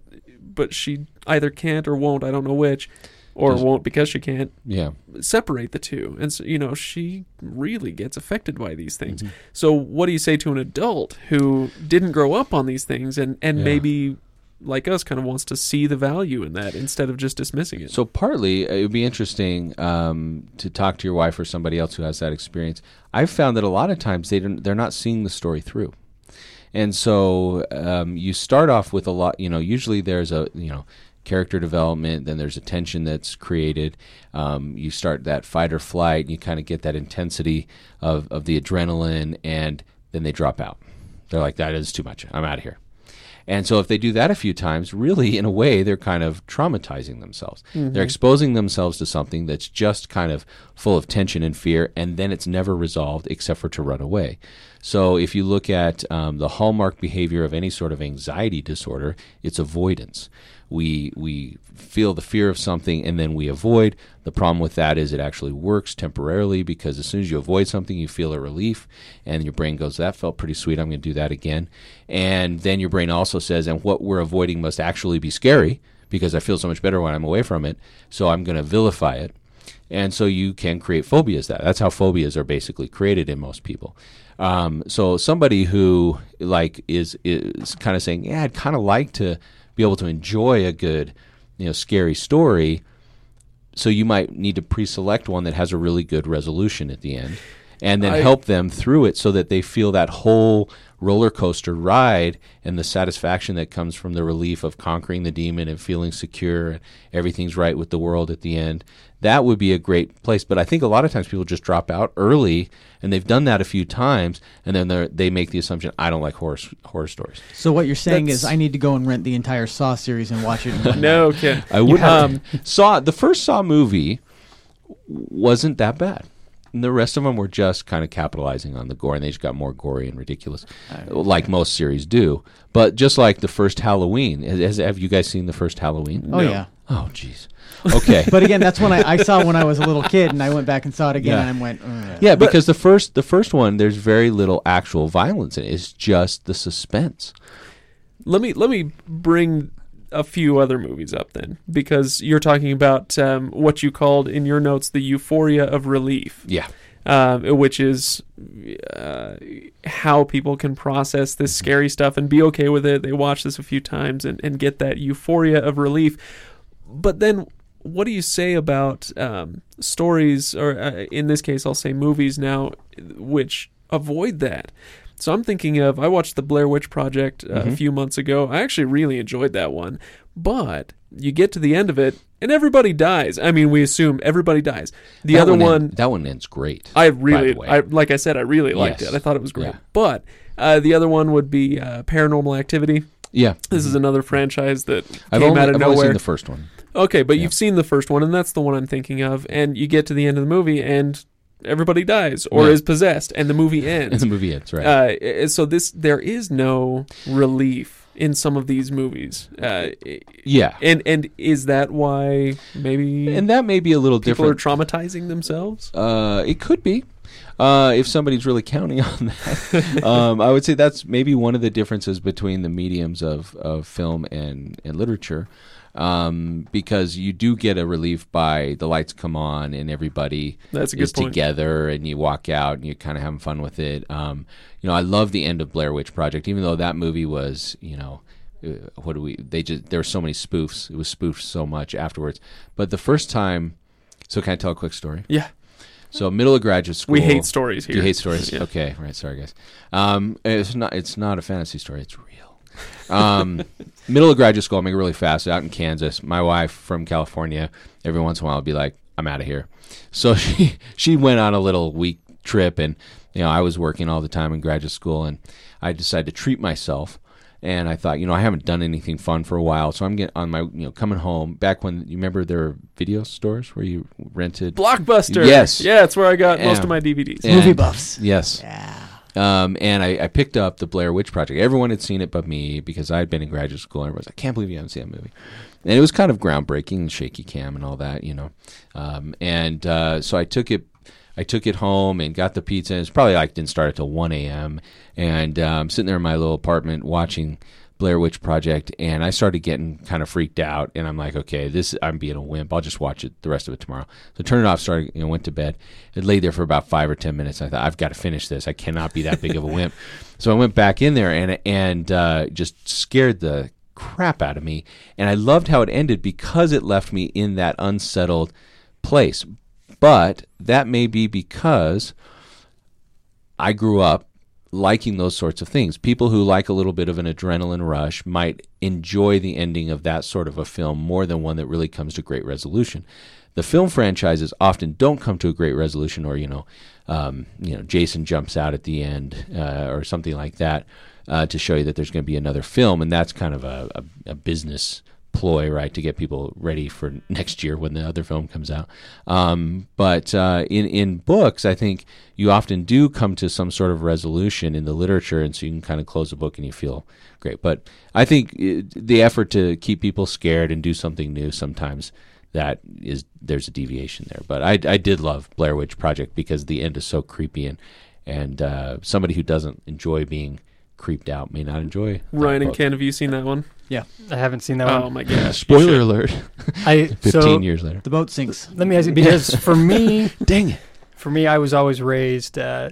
but she either can't or won't. I don't know which, or Does- won't because she can't yeah, separate the two. And so, you know, she really gets affected by these things. Mm-hmm. So, what do you say to an adult who didn't grow up on these things and and Yeah. maybe like us kind of wants to see the value in that instead of just dismissing it? So partly, uh, it would be interesting um, to talk to your wife or somebody else who has that experience. I've found that a lot of times they don't, they're not seeing the story through, and so um, you start off with a lot. You know, usually there's a you know character development, then there's a tension that's created. Um, you start that fight or flight, and you kind of get that intensity of of the adrenaline, and then they drop out. They're like, "That is too much. I'm out of here." And so if they do that a few times, really in a way they're kind of traumatizing themselves. They're exposing themselves to something that's just kind of full of tension and fear, and then it's never resolved except for to run away. So if you look at um, the hallmark behavior of any sort of anxiety disorder, it's avoidance. We we feel the fear of something and then we avoid. The problem with that is it actually works temporarily because as soon as you avoid something, you feel a relief, and your brain goes, "That felt pretty sweet. I'm going to do that again." And then your brain also says, "And what we're avoiding must actually be scary because I feel so much better when I'm away from it. So I'm going to vilify it." And so you can create phobias. That that's how phobias are basically created in most people. Um, so somebody who like is is kind of saying, "Yeah, I'd kind of like to be able to enjoy a good, you know, scary story." So you might need to pre-select one that has a really good resolution at the end, and then I- help them through it so that they feel that whole roller coaster ride and the satisfaction that comes from the relief of conquering the demon and feeling secure and everything's right with the world at the end. That would be a great place. But I think a lot of times people just drop out early, and they've done that a few times, and then they're- make the assumption, "I don't like horror horror stories." So what you're saying is, I need to go and rent the entire Saw series and watch it. in no, night. Kenn. I would Um, Saw the first Saw movie wasn't that bad. And the rest of them were just kind of capitalizing on the gore, and they just got more gory and ridiculous, oh, like most series do. But just like the first Halloween, has, has- have you guys seen the first Halloween? Oh yeah. Oh, jeez. Okay. But again, that's when I, I saw when I was a little kid, and I went back and saw it again, Yeah. and I went, "Ugh." yeah, because the first the first one, there's very little actual violence in it. It's just the suspense. let me let me bring a few other movies up then because you're talking about um, what you called in your notes the euphoria of relief. Yeah. um, which is uh, how people can process this scary stuff and be okay with it. They watch this a few times and, and get that euphoria of relief. But then, what do you say about um, stories, or uh, in this case, I'll say movies now, which avoid that? So I'm thinking of I watched the Blair Witch Project uh, a few months ago. I actually really enjoyed that one, but you get to the end of it and everybody dies. I mean, we assume everybody dies. The That other one, one, end- that one ends great. I really. I like I said, I really liked Yes. it. I thought it was great. Yeah. But uh, the other one would be uh, Paranormal Activity. yeah, This is another franchise that I've came only, out of I've nowhere. seen the first one. okay, but Yeah. you've seen the first one, and that's the one I'm thinking of. And you get to the end of the movie, and everybody dies or Yeah. is possessed, and the movie And ends. the movie ends right. Uh, so this there is no relief in some of these movies, uh, yeah, and and is that why maybe and that may be a little people are traumatizing themselves? Uh, it could be. Uh, if somebody's really counting on that, um, I would say that's maybe one of the differences between the mediums of, of film and, and literature. Um, because you do get a relief by the lights come on and everybody That's is point. together and you walk out and you're kind of having fun with it. Um, you know, I love the end of Blair Witch Project, even though that movie was, you know, uh, what do we? They just there were so many spoofs. It was spoofed so much afterwards. But the first time, so can I tell a quick story? Yeah, So middle of graduate school. we hate stories Do you hate stories? Yeah. Okay, right. Sorry, guys. Um, it's not. It's not a fantasy story. It's. Um, middle of graduate school. I'll make it really fast. Out in Kansas, my wife from California. Every once in a while, I'll be like, "I'm out of here." So she she went on a little week trip, and you know, I was working all the time in graduate school, and I decided to treat myself. And I thought, you know, I haven't done anything fun for a while, so I'm getting on my, you know, coming home. Back when you remember there were video stores where you rented Blockbuster. Yes. yeah, that's where I got most Yeah. of my DVDs. And- Movie buffs. Yes. Um, and I, I picked up the Blair Witch Project. Everyone had seen it but me because I had been in graduate school. And everyone's like, I can't believe you haven't seen that movie. And it was kind of groundbreaking and shaky cam and all that, you know. Um, and uh, so I took it. I took it home and got the pizza. And it's probably like didn't start until 1 a.m. And um, sitting there in my little apartment watching Blair Witch Project, and I started getting kind of freaked out. And I'm like, okay, this I'm being a wimp. I'll just watch it the rest of it tomorrow. So turned it off, started, you know, went to bed. It lay there for about five or ten minutes. I thought I've got to finish this. I cannot be that big of a wimp. So I went back in there and and uh, just scared the crap out of me. And I loved how it ended because it left me in that unsettled place. But that may be because I grew up liking those sorts of things. People who like a little bit of an adrenaline rush might enjoy the ending of that sort of a film more than one that really comes to great resolution. The film franchises often don't come to a great resolution, or you know, um, you know, Jason jumps out at the end uh, or something like that uh, to show you that there's going to be another film, and that's kind of a, a, a business ploy, right, to get people ready for next year when the other film comes out. Um, but uh, in in books, I think you often do come to some sort of resolution in the literature, and so you can kind of close a book and you feel great. But I think uh, the effort to keep people scared and do something new sometimes that is there's a deviation there. But I I did love Blair Witch Project because the end is so creepy and and uh, somebody who doesn't enjoy being creeped out may not enjoy. Ryan and book. Kenn, have you seen that one? Yeah, I haven't seen that Oh one. my gosh! Spoiler alert! I Fifteen so years later. The boat sinks. let me ask you because for me, Dang it! for me, I was always raised. Uh,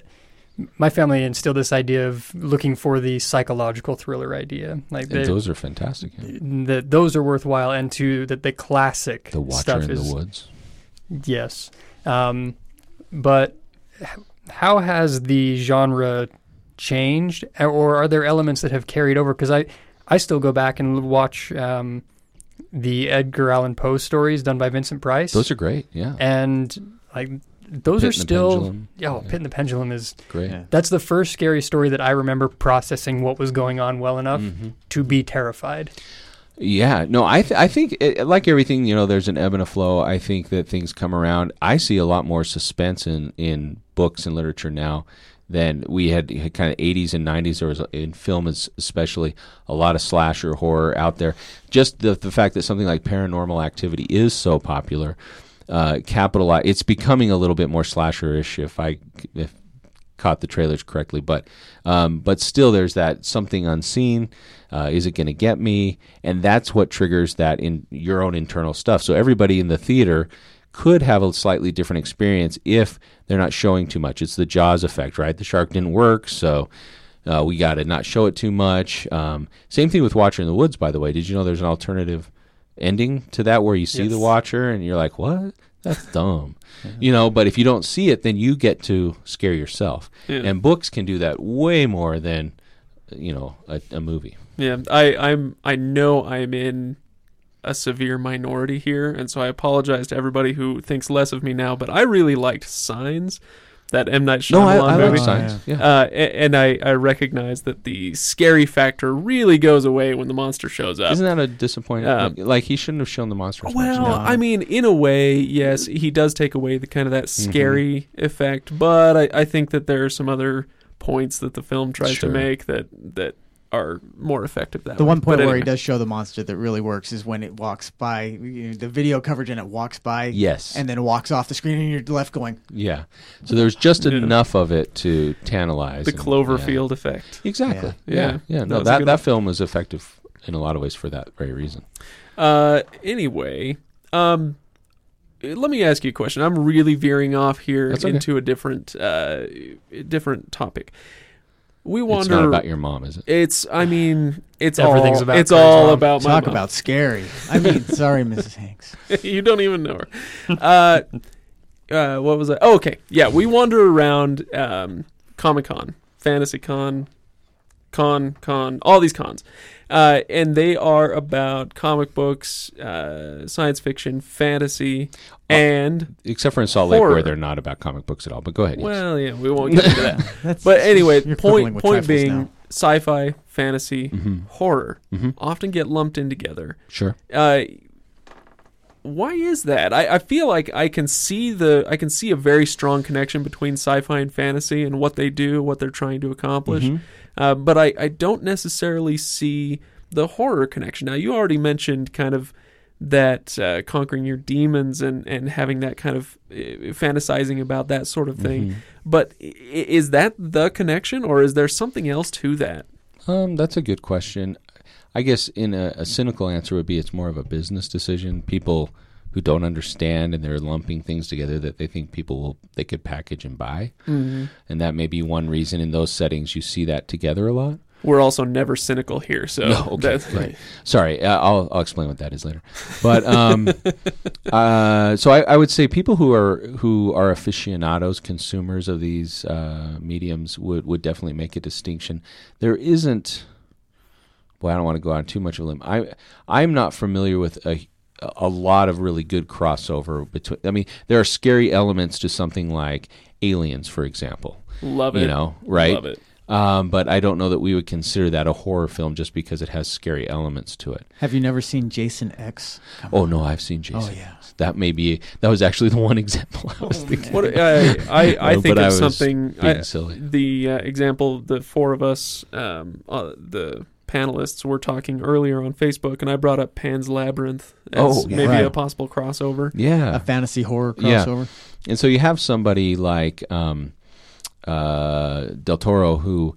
my family instilled this idea of looking for the psychological thriller idea, like And the, those are fantastic. yeah. that those are worthwhile, and to that the classic The Watcher stuff in is the Woods. yes. Um, but h- how has the genre changed, or are there elements that have carried over? Because I I still go back and watch um, the Edgar Allan Poe stories done by Vincent Price. Those are great. Yeah, and like those Pit are still yeah, oh, Yeah. Pit and the Pendulum is great. Yeah. that's the first scary story that I remember processing what was going on well enough Mm-hmm. to be terrified. Yeah, no, I th- I think it, like everything, you know, there's an ebb and a flow. I think that things come around. I see a lot more suspense in in books and literature now than we had, had kind of 80s and 90s. There was in film, es- especially a lot of slasher horror out there. Just the the fact that something like Paranormal Activity is so popular, uh. It's becoming a little bit more slasherish. If I if caught the trailers correctly, but um, but still, there's that something unseen. Uh, is it going to get me? And that's what triggers that in your own internal stuff. So everybody in the theater could have a slightly different experience if they're not showing too much. It's the Jaws effect, right? The shark didn't work, so uh, we got to not show it too much. Um, same thing with Watcher in the Woods, by the way. Did you know there's an alternative ending to that where you see the Watcher and you're like, what? That's dumb. You know, but if you don't see it, then you get to scare yourself. Yeah. And books can do that way more than, you know, a, a movie. Yeah, I, I'm. I know I'm in a severe minority here, and so I apologize to everybody who thinks less of me now. But I really liked Signs, that M Night Shyamalan No, I, I movie. like Signs. Yeah. Uh, a- and I, I recognize that the scary factor really goes away when the monster shows up. Isn't that a disappointment? Uh, like, like, he shouldn't have shown the monster. Well, No. I mean, in a way, yes, he does take away the kind of that Mm-hmm. scary effect, but I, I think that there are some other points that the film tries Sure. to make that that are more effective that The way. one point But where he does show the monster that really works is when it walks by you know, the video coverage and it walks by Yes. and then walks off the screen and you're left going yeah. So there's just Yeah. enough of it to tantalize. the and- Cloverfield effect. Exactly. Yeah. Yeah. Yeah. Yeah. No, was a that that film was effective in a lot of ways for that very reason. Uh, anyway, um, let me ask you a question. I'm really veering off here okay. into a different uh different topic. We It's wander. not about your mom, is it? It's. I mean, it's Everything's all. about it's all mom. about my talk mom. about scary. I mean, sorry, Mrs. Hanks. you don't even know her. Uh, uh, what was that? Oh, okay. Yeah, we wander around um, Comic Con, Fantasy Con, Con, Con, all these cons. Uh, and they are about comic books, uh, science fiction, fantasy, and, Except for in Salt Lake, Horror. where they're not about comic books at all. But go ahead. yes. well, yeah, we won't get into that. That's, But anyway, point with point trifles being, now. sci-fi, fantasy, Mhm. horror Mhm. often get lumped in together. Sure. uh, why is that? I, I feel like I can see the I can see a very strong connection between sci-fi and fantasy and what they do, what they're trying to accomplish. Mhm. Uh, but I, I don't necessarily see the horror connection. Now you already mentioned kind of that uh, conquering your demons and, and having that kind of uh, fantasizing about that sort of thing. Mhm. But i- is that the connection, or is there something else to that? Um, that's a good question. I guess in a, a cynical answer would be it's more of a business decision. People who don't understand and they're lumping things together that they think people will they could package and buy, Mm-hmm. and that may be one reason in those settings you see that together a lot. We're also never cynical here, so No, okay, that's right. Sorry, uh, I'll I'll explain what that is later. But um, uh, so I, I would say people who are who are aficionados, consumers of these uh, mediums would would definitely make a distinction. There isn't. Boy, I don't want to go on too much of a limb. I I'm not familiar with a a lot of really good crossover between. I mean, there are scary elements to something like Aliens, for example. Love it. You know, right? Love it. Um, but I don't know that we would consider that a horror film just because it has scary elements to it. Have you never seen Jason X? Come Oh on. no, I've seen Jason. Oh, yeah. that may be that was actually the one example I was thinking. What I I, I No, think but I of something. being I- silly. The uh, example, the four of us, um, uh, the panelists were talking earlier on Facebook, and I brought up Pan's Labyrinth as Oh, yeah. maybe Right. a possible crossover. Yeah, A fantasy horror Yeah. crossover. and so you have somebody like um, uh, Del Toro who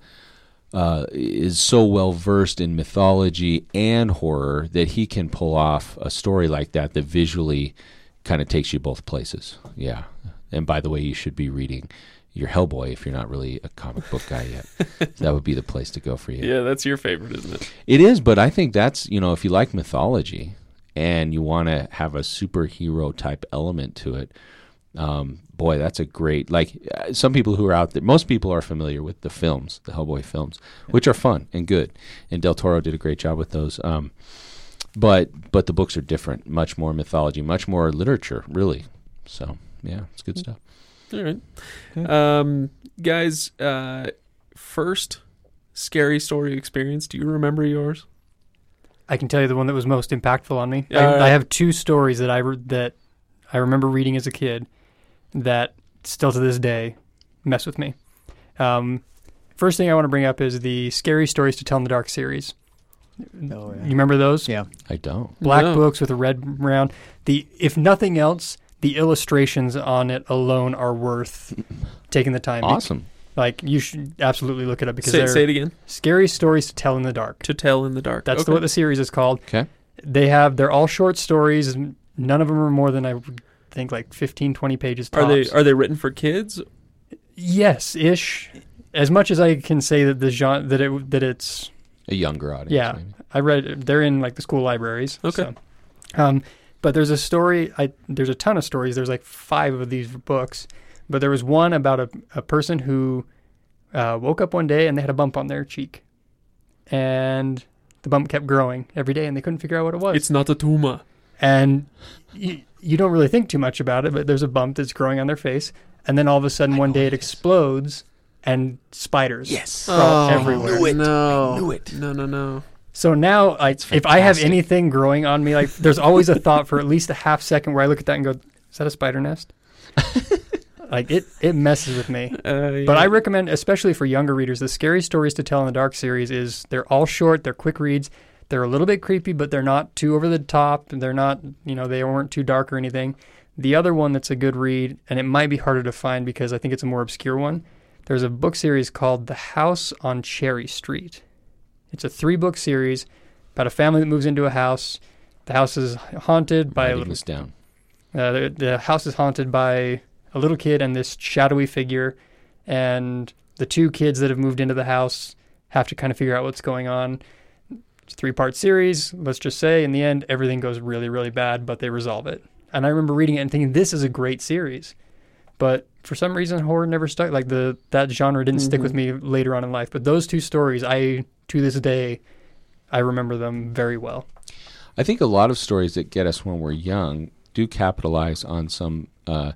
uh, is so well versed in mythology and horror that he can pull off a story like that that visually kind of takes you both places. Yeah, and by the way, you should be reading your Hellboy if you're not really a comic book guy yet. that would be the place to go for you. Yeah, that's your favorite, isn't it? It is, but I think that's you know if you like mythology and you want to have a superhero type element to it, um, boy, that's a great like uh, some people who are out there. Most people are familiar with the films, the Hellboy films, which are fun and good, and Del Toro did a great job with those. Um, but but the books are different, much more mythology, much more literature, really. So yeah, it's good stuff. All right, um, guys. Uh, first scary story experience. Do you remember yours? I can tell you the one that was most impactful on me. Yeah, I, all right. I have two stories that I re- that I remember reading as a kid that still to this day mess with me. Um, first thing I want to bring up is the Scary Stories to Tell in the Dark series. Oh, You remember those? Yeah. I don't. Black No. books with a red round. The if nothing else, the illustrations on it alone are worth taking the time. Awesome. Like you should absolutely look it up because Say, they're say it again. scary stories to tell in the dark. To tell in the dark. That's okay. the, what the series is called. Okay. They have they're all short stories. None of them are more than I think like 15, 20 pages. Are they are they written for kids? Yes, ish. As much as I can say that the genre that it that it's A younger audience. yeah. maybe. I read they're in like the school libraries. Okay. so. Um, but there's a story. I there's a ton of stories. There's like five of these books, but there was one about a a person who uh, woke up one day and they had a bump on their cheek, and the bump kept growing every day, and they couldn't figure out what it was. It's not a tumor. and you, you don't really think too much about it, but there's a bump that's growing on their face, and then all of a sudden one day it explodes, and spiders Yes. crawl everywhere. Knew it. No. I knew it. No, no, no. So now, like, if I have anything growing on me, like, there's always a thought for at least a half second where I look at that and go, "Is that a spider nest?" like it, it messes with me. Uh, But. I recommend, especially for younger readers, the Scary Stories to Tell in the Dark series is they're all short, they're quick reads, they're a little bit creepy, but they're not too over the top. They're not, you know, they weren't too dark or anything. The other one that's a good read, and it might be harder to find because I think it's a more obscure one. There's a book series called The House on Cherry Street. It's a three book series about a family that moves into a house. The house is haunted by a little this down. uh, the, the house is haunted by a little kid and this shadowy figure, and the two kids that have moved into the house have to kind of figure out what's going on. It's a three part series. Let's just say, in the end, everything goes really, really bad, but they resolve it. And I remember reading it and thinking, this is a great series. But for some reason, horror never stuck. Like the that genre didn't stick with me later on in life. But those two stories, I to this day, I remember them very well. I think a lot of stories that get us when we're young do capitalize on some, uh,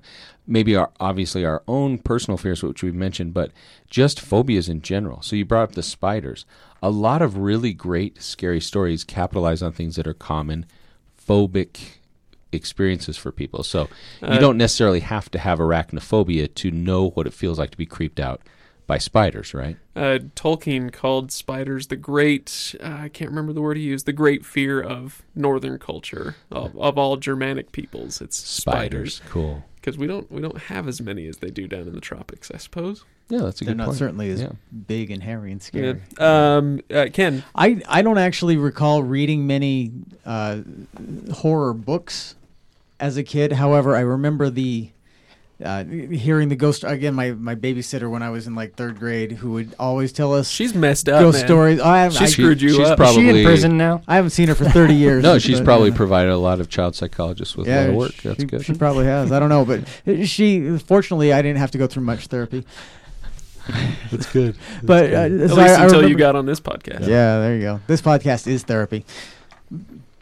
maybe our obviously our own personal fears, which we've mentioned, but just phobias in general. So you brought up the spiders. A lot of really great scary stories capitalize on things that are common phobic experiences for people. So you Uh, don't necessarily have to have arachnophobia to know what it feels like to be creeped out by spiders, right? uh, Tolkien called spiders the great, uh, I can't remember the word he used, the great fear of northern culture, of, of all Germanic peoples. It's Spiders. spiders. Cool. Because we don't, we don't have as many as they do down in the tropics, I suppose. Yeah, that's a good idea. They're good not point. certainly as Yeah. big and hairy and Yeah. scary. Um, uh, Kenn, I I don't actually recall reading many uh, horror books as a kid. However, I remember the uh, hearing the ghost again. My my babysitter when I was in like third grade, who would always tell us she's messed up, ghost man. stories. I, have, She I, screwed you she's up. Is she Probably- in prison now? I haven't seen her for thirty years. No, she's but, probably uh, provided a lot of child psychologists with a lot of work. That's she, good. She probably has. I don't know, but she fortunately I didn't have to go through much therapy. That's good. But uh, At so least I- I until you got on this podcast. Yeah, there you go. This podcast is therapy.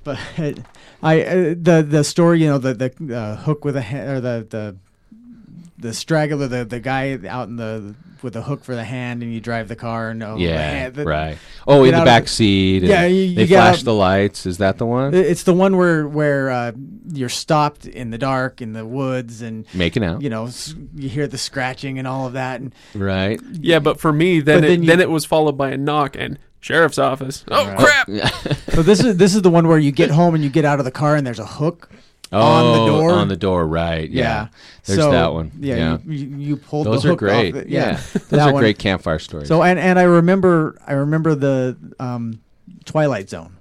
But I uh, the the story, you know, the the uh, hook with a ha- or the the the straggler, the the guy out in the with the hook for the hand, and you drive the car, and oh, Yeah, hand- the- right. Oh, in the out of back seat. Yeah, you- you they flash out- the lights. Is that the one? It's the one where where uh, you're stopped in the dark in the woods, and Making out. you know you hear the scratching and all of that, and Right. Yeah, but for me, then it, then then, it was followed by a knock and sheriff's office. Oh Right. crap! so this is this is the one where you get home and you get out of the car and there's a hook Oh, on the door. On the door. Right. Yeah. There's so, that one. Yeah, Yeah. You, you, you pulled Those the are great. Off the, yeah. yeah, Those are one. great campfire stories. So and and I remember I remember the um, Twilight Zone.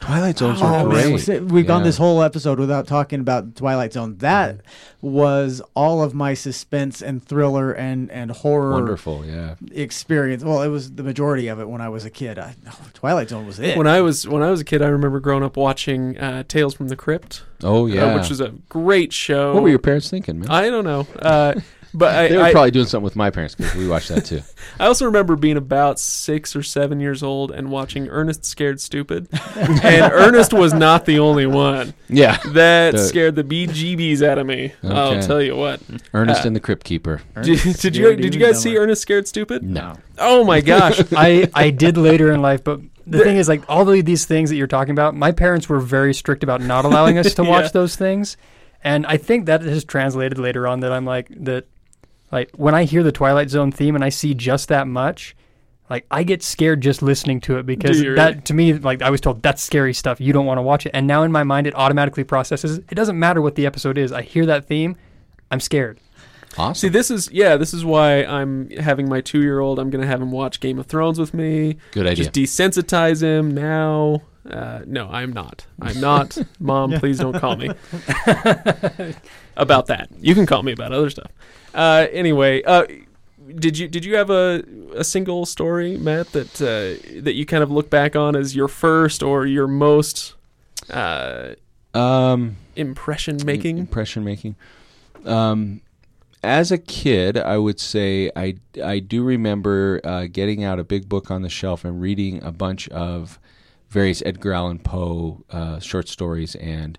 Twilight Zones Oh, are man, we've gone this whole episode without talking about Twilight Zone. That was all of my suspense and thriller and and horror Wonderful. Yeah. experience. Well, it was the majority of it when I was a kid. I, Twilight Zone was it. When I was when I was a kid, I remember growing up watching uh, Tales from the Crypt, Oh uh, yeah. which was a great show. what were your parents thinking, man? I don't know, uh, but I, they were I, probably doing something with my parents because we watched that too. I also remember being about six or seven years old and watching Ernest Scared Stupid, and Ernest was not the only one Yeah. that The- scared the bejeebies out of me. I'll tell you what. Ernest Uh, and the Crypt Keeper. Did, did you did you guys see Ernest Scared Stupid? No. Oh my gosh! I, I did later in life, but the thing is, like, all of these things that you're talking about, my parents were very strict about not allowing us to watch Yeah. those things. And I think that has translated later on that I'm like, that, like, when I hear the Twilight Zone theme and I see just that much, like, I get scared just listening to it because Do that, really? to me, like, I was told that's scary stuff. You don't want to watch it. And now in my mind, it automatically processes. It doesn't matter what the episode is. I hear that theme, I'm scared. Awesome. See, this is yeah, this is why I'm having my two year old. I'm gonna have him watch Game of Thrones with me. Good idea. Just desensitize him now. Uh, no, I'm not. I'm not. Mom, please don't call me about that. You can call me about other stuff. Uh, anyway, uh, did you did you have a, a single story, Matt, that uh, that you kind of look back on as your first or your most uh, Um, impression making? impression making. Um, as a kid, I would say I I do remember uh, getting out a big book on the shelf and reading a bunch of various Edgar Allan Poe uh, short stories and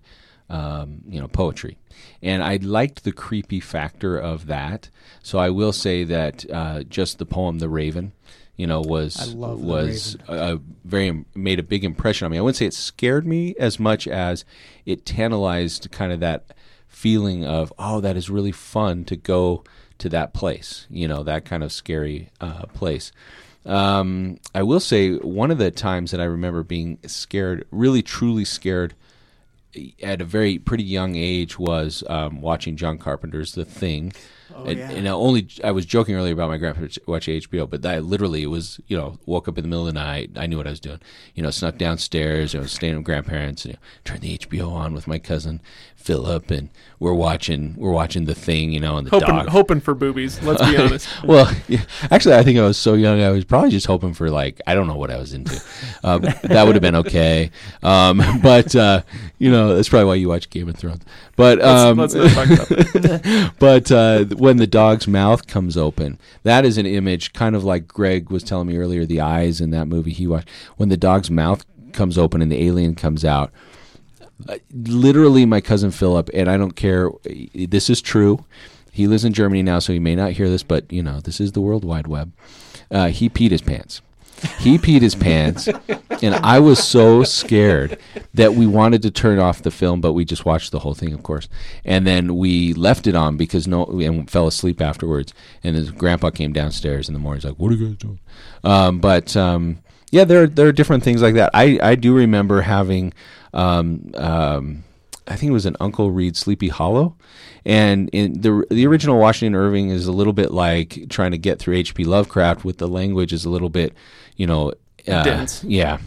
um, you know poetry, and I liked the creepy factor of that. So I will say that uh, just the poem "The Raven." You know, was I love The was a very made a big impression on me. I wouldn't say it scared me as much as it tantalized kind of that feeling of oh that is really fun to go to that place you know that kind of scary uh, place um, i will say one of the times that i remember being scared really truly scared at a very pretty young age was um, watching john carpenter's the thing and, yeah. and I only I was joking earlier about my grandparents watching HBO, but that literally it was you know woke up in the middle of the night. I knew what I was doing. You know, snuck downstairs. I was staying with grandparents. You know, turned the HBO on with my cousin Philip, and we're watching we're watching the thing. You know, and the hoping dog. hoping for boobies. Let's be honest. well, yeah, actually, I think I was so young. I was probably just hoping for like I don't know what I was into. Uh, that would have been okay. Um, but uh, you know, that's probably why you watch Game of Thrones. But um, let's, let's not talk about that. but uh, when the dog's mouth comes open, that is an image, kind of like Greg was telling me earlier. The eyes in that movie he watched. When the dog's mouth comes open and the alien comes out, uh, literally, my cousin Philip, and I don't care. This is true. He lives in Germany now, so he may not hear this, but you know, this is the World Wide Web. Uh, he peed his pants. He peed his pants, and I was so scared that we wanted to turn off the film, but we just watched the whole thing, of course. And then we left it on because no, and fell asleep afterwards. And his grandpa came downstairs in the morning. He's like, "What are you guys doing?" Um, but um, yeah, there there are different things like that. I I do remember having. Um, um, I think it was an Uncle Reed Sleepy Hollow, and in the the original Washington Irving is a little bit like trying to get through H.P. Lovecraft with the language is a little bit, you know, uh, Dense. Yeah,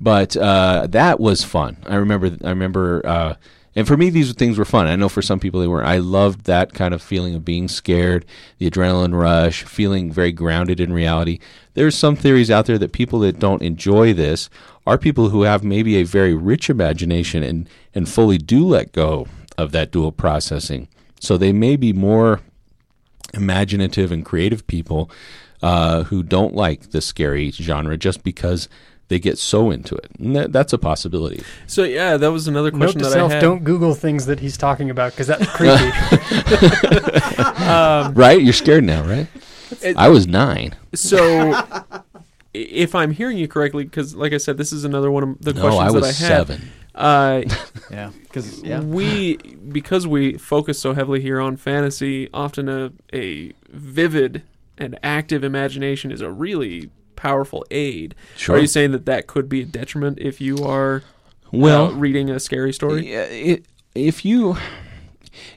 but uh, that was fun. I remember. I remember. Uh, and for me, these things were fun. I know for some people they weren't. I loved that kind of feeling of being scared, the adrenaline rush, feeling very grounded in reality. There's some theories out there that people that don't enjoy this are people who have maybe a very rich imagination and, and fully do let go of that dual processing. So they may be more imaginative and creative people uh, who don't like the scary genre just because they get so into it. And that, that's a possibility. So yeah, that was another Note question to that self: I had. don't Google things that he's talking about because that's creepy. Um, Right? You're scared now, right? It- I was nine. So, i- if I'm hearing you correctly, because like I said, this is another one of the No, questions I was that I had. seven. Uh, Yeah, because yeah, we because we focus so heavily here on fantasy, often a a vivid and active imagination is a really powerful aid. Sure. Are you saying that that could be a detriment if you are Well, uh, reading a scary story? It, if you,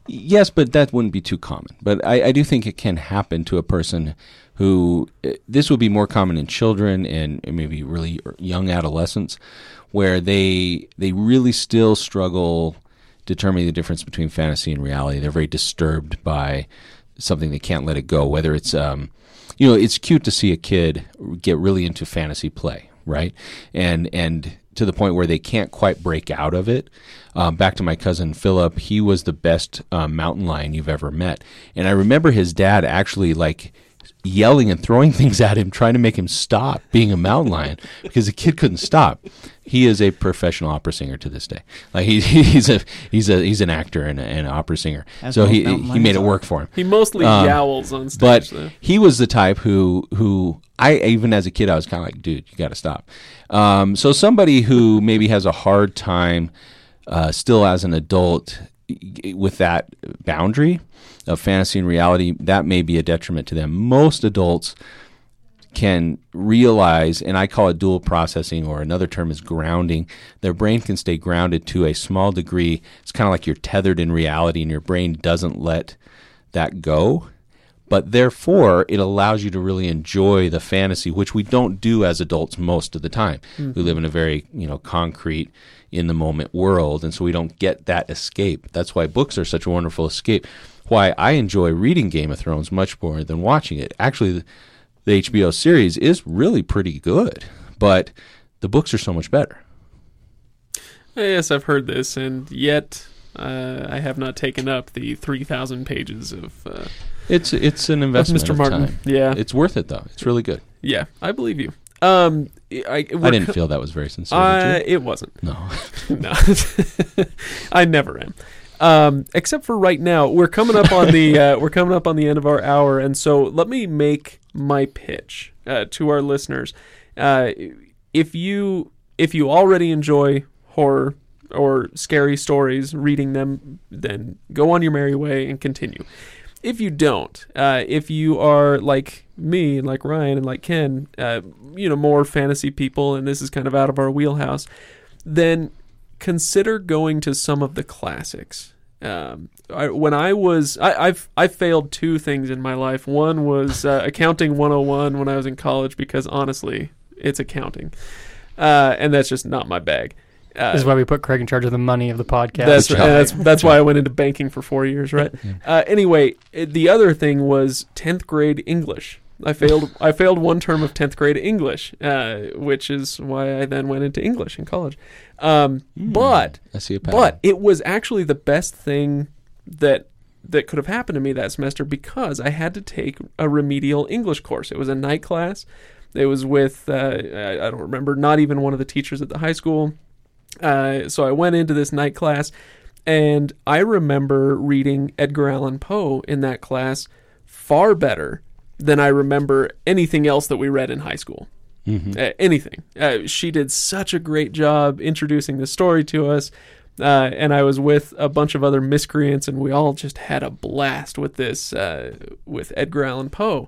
yes, but that wouldn't be too common. But I, I do think it can happen to a person who eh, this would be more common in children and maybe really young adolescents, where they they really still struggle determining the difference between fantasy and reality. They're very disturbed by something they can't let it go. Whether it's um, you know, it's cute to see a kid get really into fantasy play, right? And and to the point where they can't quite break out of it. Um, back to my cousin Philip, he was the best um, mountain lion you've ever met, and I remember his dad actually like yelling and throwing things at him, trying to make him stop being a mountain lion because the kid couldn't stop. He is a professional opera singer to this day. Like he, he's a he's a he's an actor and, a, and an opera singer. As so he he made it work for him. He mostly Um, yowls on stage. But though. he was the type who who I even as a kid I was kind of like, dude, you got to stop. Um, so somebody who maybe has a hard time uh, still as an adult y- with that boundary of fantasy and reality, that may be a detriment to them. Most adults can realize, and I call it dual processing, or another term is grounding. Their brain can stay grounded to a small degree. It's kind of like you're tethered in reality, and your brain doesn't let that go. but therefore it allows you to really enjoy the fantasy, which we don't do as adults most of the time. We mm-hmm. live in a very you know concrete, in the moment world, and so we don't get that escape. That's why books are such a wonderful escape. Why I enjoy reading Game of Thrones much more than watching it. Actually, the, the HBO series is really pretty good, but the books are so much better. Yes, I've heard this, and yet uh, I have not taken up the 3,000 pages of, uh, It's it's an investment Mr. of Martin. time. Yeah, It's worth it though. It's really good. yeah, I believe you. Um, I, I didn't feel that was very sincere. Uh, it wasn't. No. no, I never am. Um, except for right now, we're coming up on the uh, we're coming up on the end of our hour, and so let me make my pitch uh, to our listeners. Uh, if you if you already enjoy horror or scary stories, reading them, then go on your merry way and continue. If you don't, uh, if you are like me and like Ryan and like Kenn, uh, you know, more fantasy people, and this is kind of out of our wheelhouse, then consider going to some of the classics. Um, I, when I was, I, I've I failed two things in my life. One was uh, accounting 101 when I was in college because honestly, it's accounting, uh, and that's just not my bag. Uh, This is why we put Craig in charge of the money of the podcast. that's Good and job. that's that's why I went into banking for four years, right? Uh, anyway, it- the other thing was tenth grade English. I failed. I failed one term of tenth grade English, uh, which is why I then went into English in college. Um, But I see a pattern. but it was actually the best thing that that could have happened to me that semester because I had to take a remedial English course. It was a night class. It was with uh, I I don't remember, not even one of the teachers at the high school. Uh, so I went into this night class, and I remember reading Edgar Allan Poe in that class far better than I remember anything else that we read in high school. Uh, anything. Uh, she did such a great job introducing the story to us. Uh, and I was with a bunch of other miscreants, and we all just had a blast with this, uh, with Edgar Allan Poe.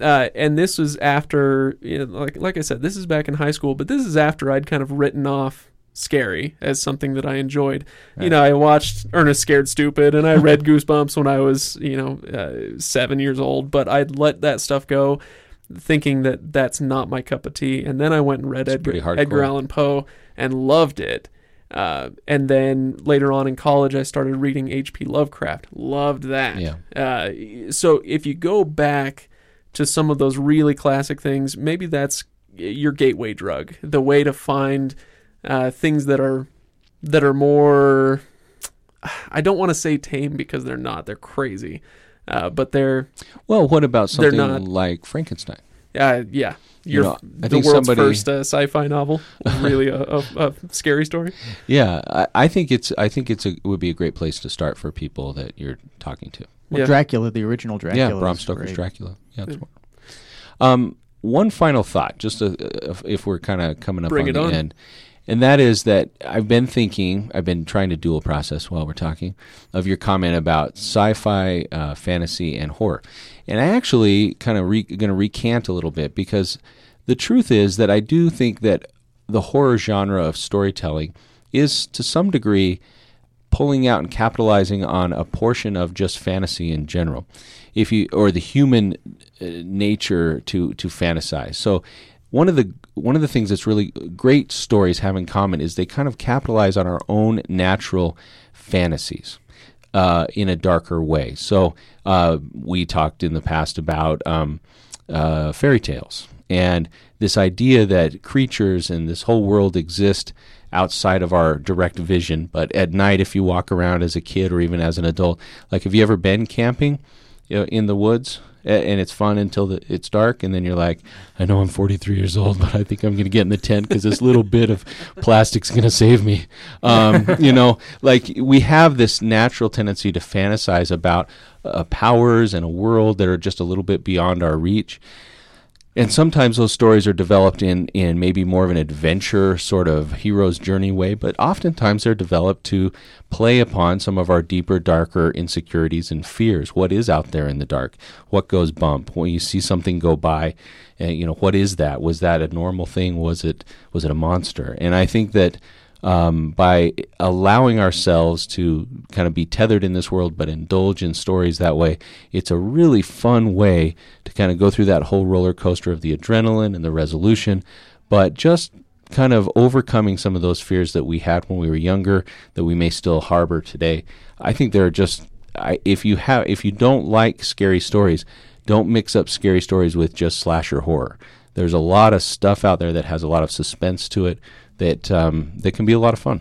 Uh, and this was after, you know, like like I said, this is back in high school, but this is after I'd kind of written off scary as something that I enjoyed. You know, I watched Ernest Scared Stupid, and I read Goosebumps when I was, you know, uh, seven years old. But I'd let that stuff go, thinking that that's not my cup of tea. And then I went and read Edgar. Edgar Allan Poe and loved it. Uh, and then later on in college, I started reading H.P. Lovecraft. Loved that. Yeah. Uh, so if you go back to some of those really classic things, maybe that's your gateway drug, the way to find uh, things that are that are more. I don't want to say tame because they're not. They're crazy, uh, but they're well, what about They're something not- like Frankenstein? uh, yeah. You Your, know, I the think world's somebody- first uh, sci-fi novel, really a, a, a scary story. Yeah, I, I think it's I think it's a it would be a great place to start for people that you're talking to. Well, Yeah. Dracula, the original Dracula. yeah, Bram Stoker's great. Dracula. Yeah, that's one. Um, one final thought, just uh if, if we're kind of coming up Bring on it the on. end, and that is that I've been thinking, I've been trying to dual process while we're talking of your comment about sci-fi, uh, fantasy, and horror, and I actually kind of re- going to recant a little bit because the truth is that I do think that the horror genre of storytelling is to some degree pulling out and capitalizing on a portion of just fantasy in general. If you or the human uh, nature to to fantasize. So one of the one of the things that's really great stories have in common is they kind of capitalize on our own natural fantasies uh, in a darker way. So uh, we talked in the past about um, uh, fairy tales and this idea that creatures and this whole world exist outside of our direct vision. But at night, if you walk around as a kid or even as an adult, like have you ever been camping you know, in the woods? And it's fun until the, it's dark, and then you're like, I know I'm 43 years old, but I think I'm going to get in the tent because this little bit of plastic's going to save me. Um, you know, like we have this natural tendency to fantasize about uh, powers and a world that are just a little bit beyond our reach. And sometimes those stories are developed in, in maybe more of an adventure sort of hero's journey way, but oftentimes they're developed to play upon some of our deeper, darker insecurities and fears. What is out there in the dark? What goes bump? When you see something go by, uh, you know, what is that? Was that a normal thing? Was it was it a monster? And I think that um, by allowing ourselves to kind of be tethered in this world, but indulge in stories that way. It's a really fun way to kind of go through that whole roller coaster of the adrenaline and the resolution, but just kind of overcoming some of those fears that we had when we were younger that we may still harbor today. I think there are just I, if you have if you don't like scary stories, don't mix up scary stories with just slasher horror. There's a lot of stuff out there that has a lot of suspense to it that um, that can be a lot of fun,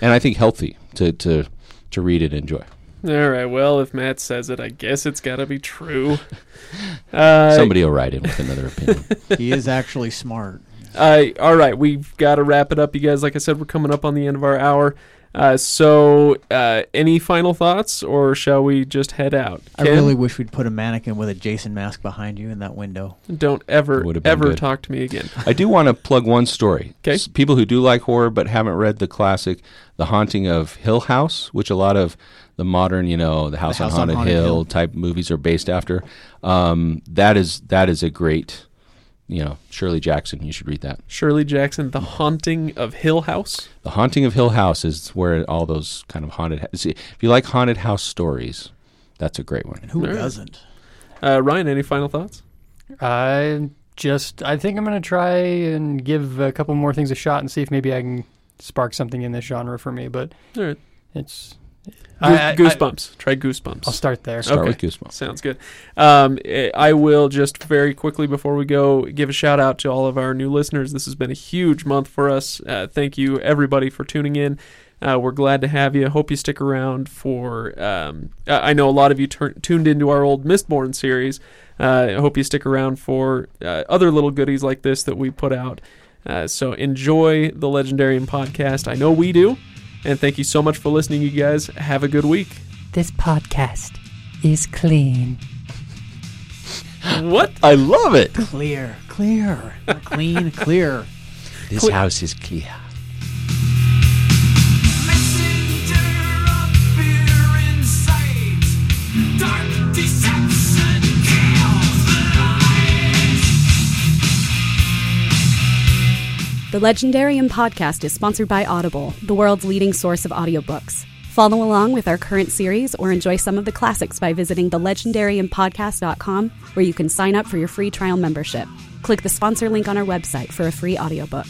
and I think healthy to to to read and enjoy. All right. Well, if Matt says it, I guess it's got to be true. Uh, Somebody will write in with another opinion. he is actually smart. Uh, all right, we've got to wrap it up, you guys. Like I said, we're coming up on the end of our hour. Uh, so, uh, any final thoughts, or shall we just head out? I Kenn, really wish we'd put a mannequin with a Jason mask behind you in that window. don't ever, Would've been ever good. talk to me again. I do want to plug one story. 'Kay. S- People who do like horror but haven't read the classic, The Haunting of Hill House, which a lot of the modern, you know, the House, House on on Haunted, Haunted Hill, Hill. type movies are based after. Um, that is that is a great, you know, Shirley Jackson. You should read that. Shirley Jackson, The Haunting of Hill House. The Haunting of Hill House is where all those kind of haunted. See, if you like haunted house stories, that's a great one. And who All right. doesn't? Uh, Ryan, any final thoughts? I just, I think I'm going to try and give a couple more things a shot and see if maybe I can spark something in this genre for me. But All right, it's Goose, I- I- Goosebumps. Try Goosebumps. I'll start there. Start Okay. with Goosebumps. Sounds good. Um, I will just very quickly before we go give a shout out to all of our new listeners. This has been a huge month for us. Uh, thank you everybody for tuning in. Uh, we're glad to have you. Hope you stick around for. Um, I I know a lot of you tur- tuned into our old Mistborn series. Uh, I hope you stick around for uh, other little goodies like this that we put out. Uh, so enjoy the Legendarium podcast. I know we do. And thank you so much for listening, you guys. Have a good week. This podcast is clean. What? I love it. Clear, clear, clean, clear. This house is clear. Messenger of fear in sight. Dark The Legendarium podcast is sponsored by Audible, the world's leading source of audiobooks. Follow along with our current series or enjoy some of the classics by visiting thelegendariumpodcast.com, where you can sign up for your free trial membership. Click the sponsor link on our website for a free audiobook.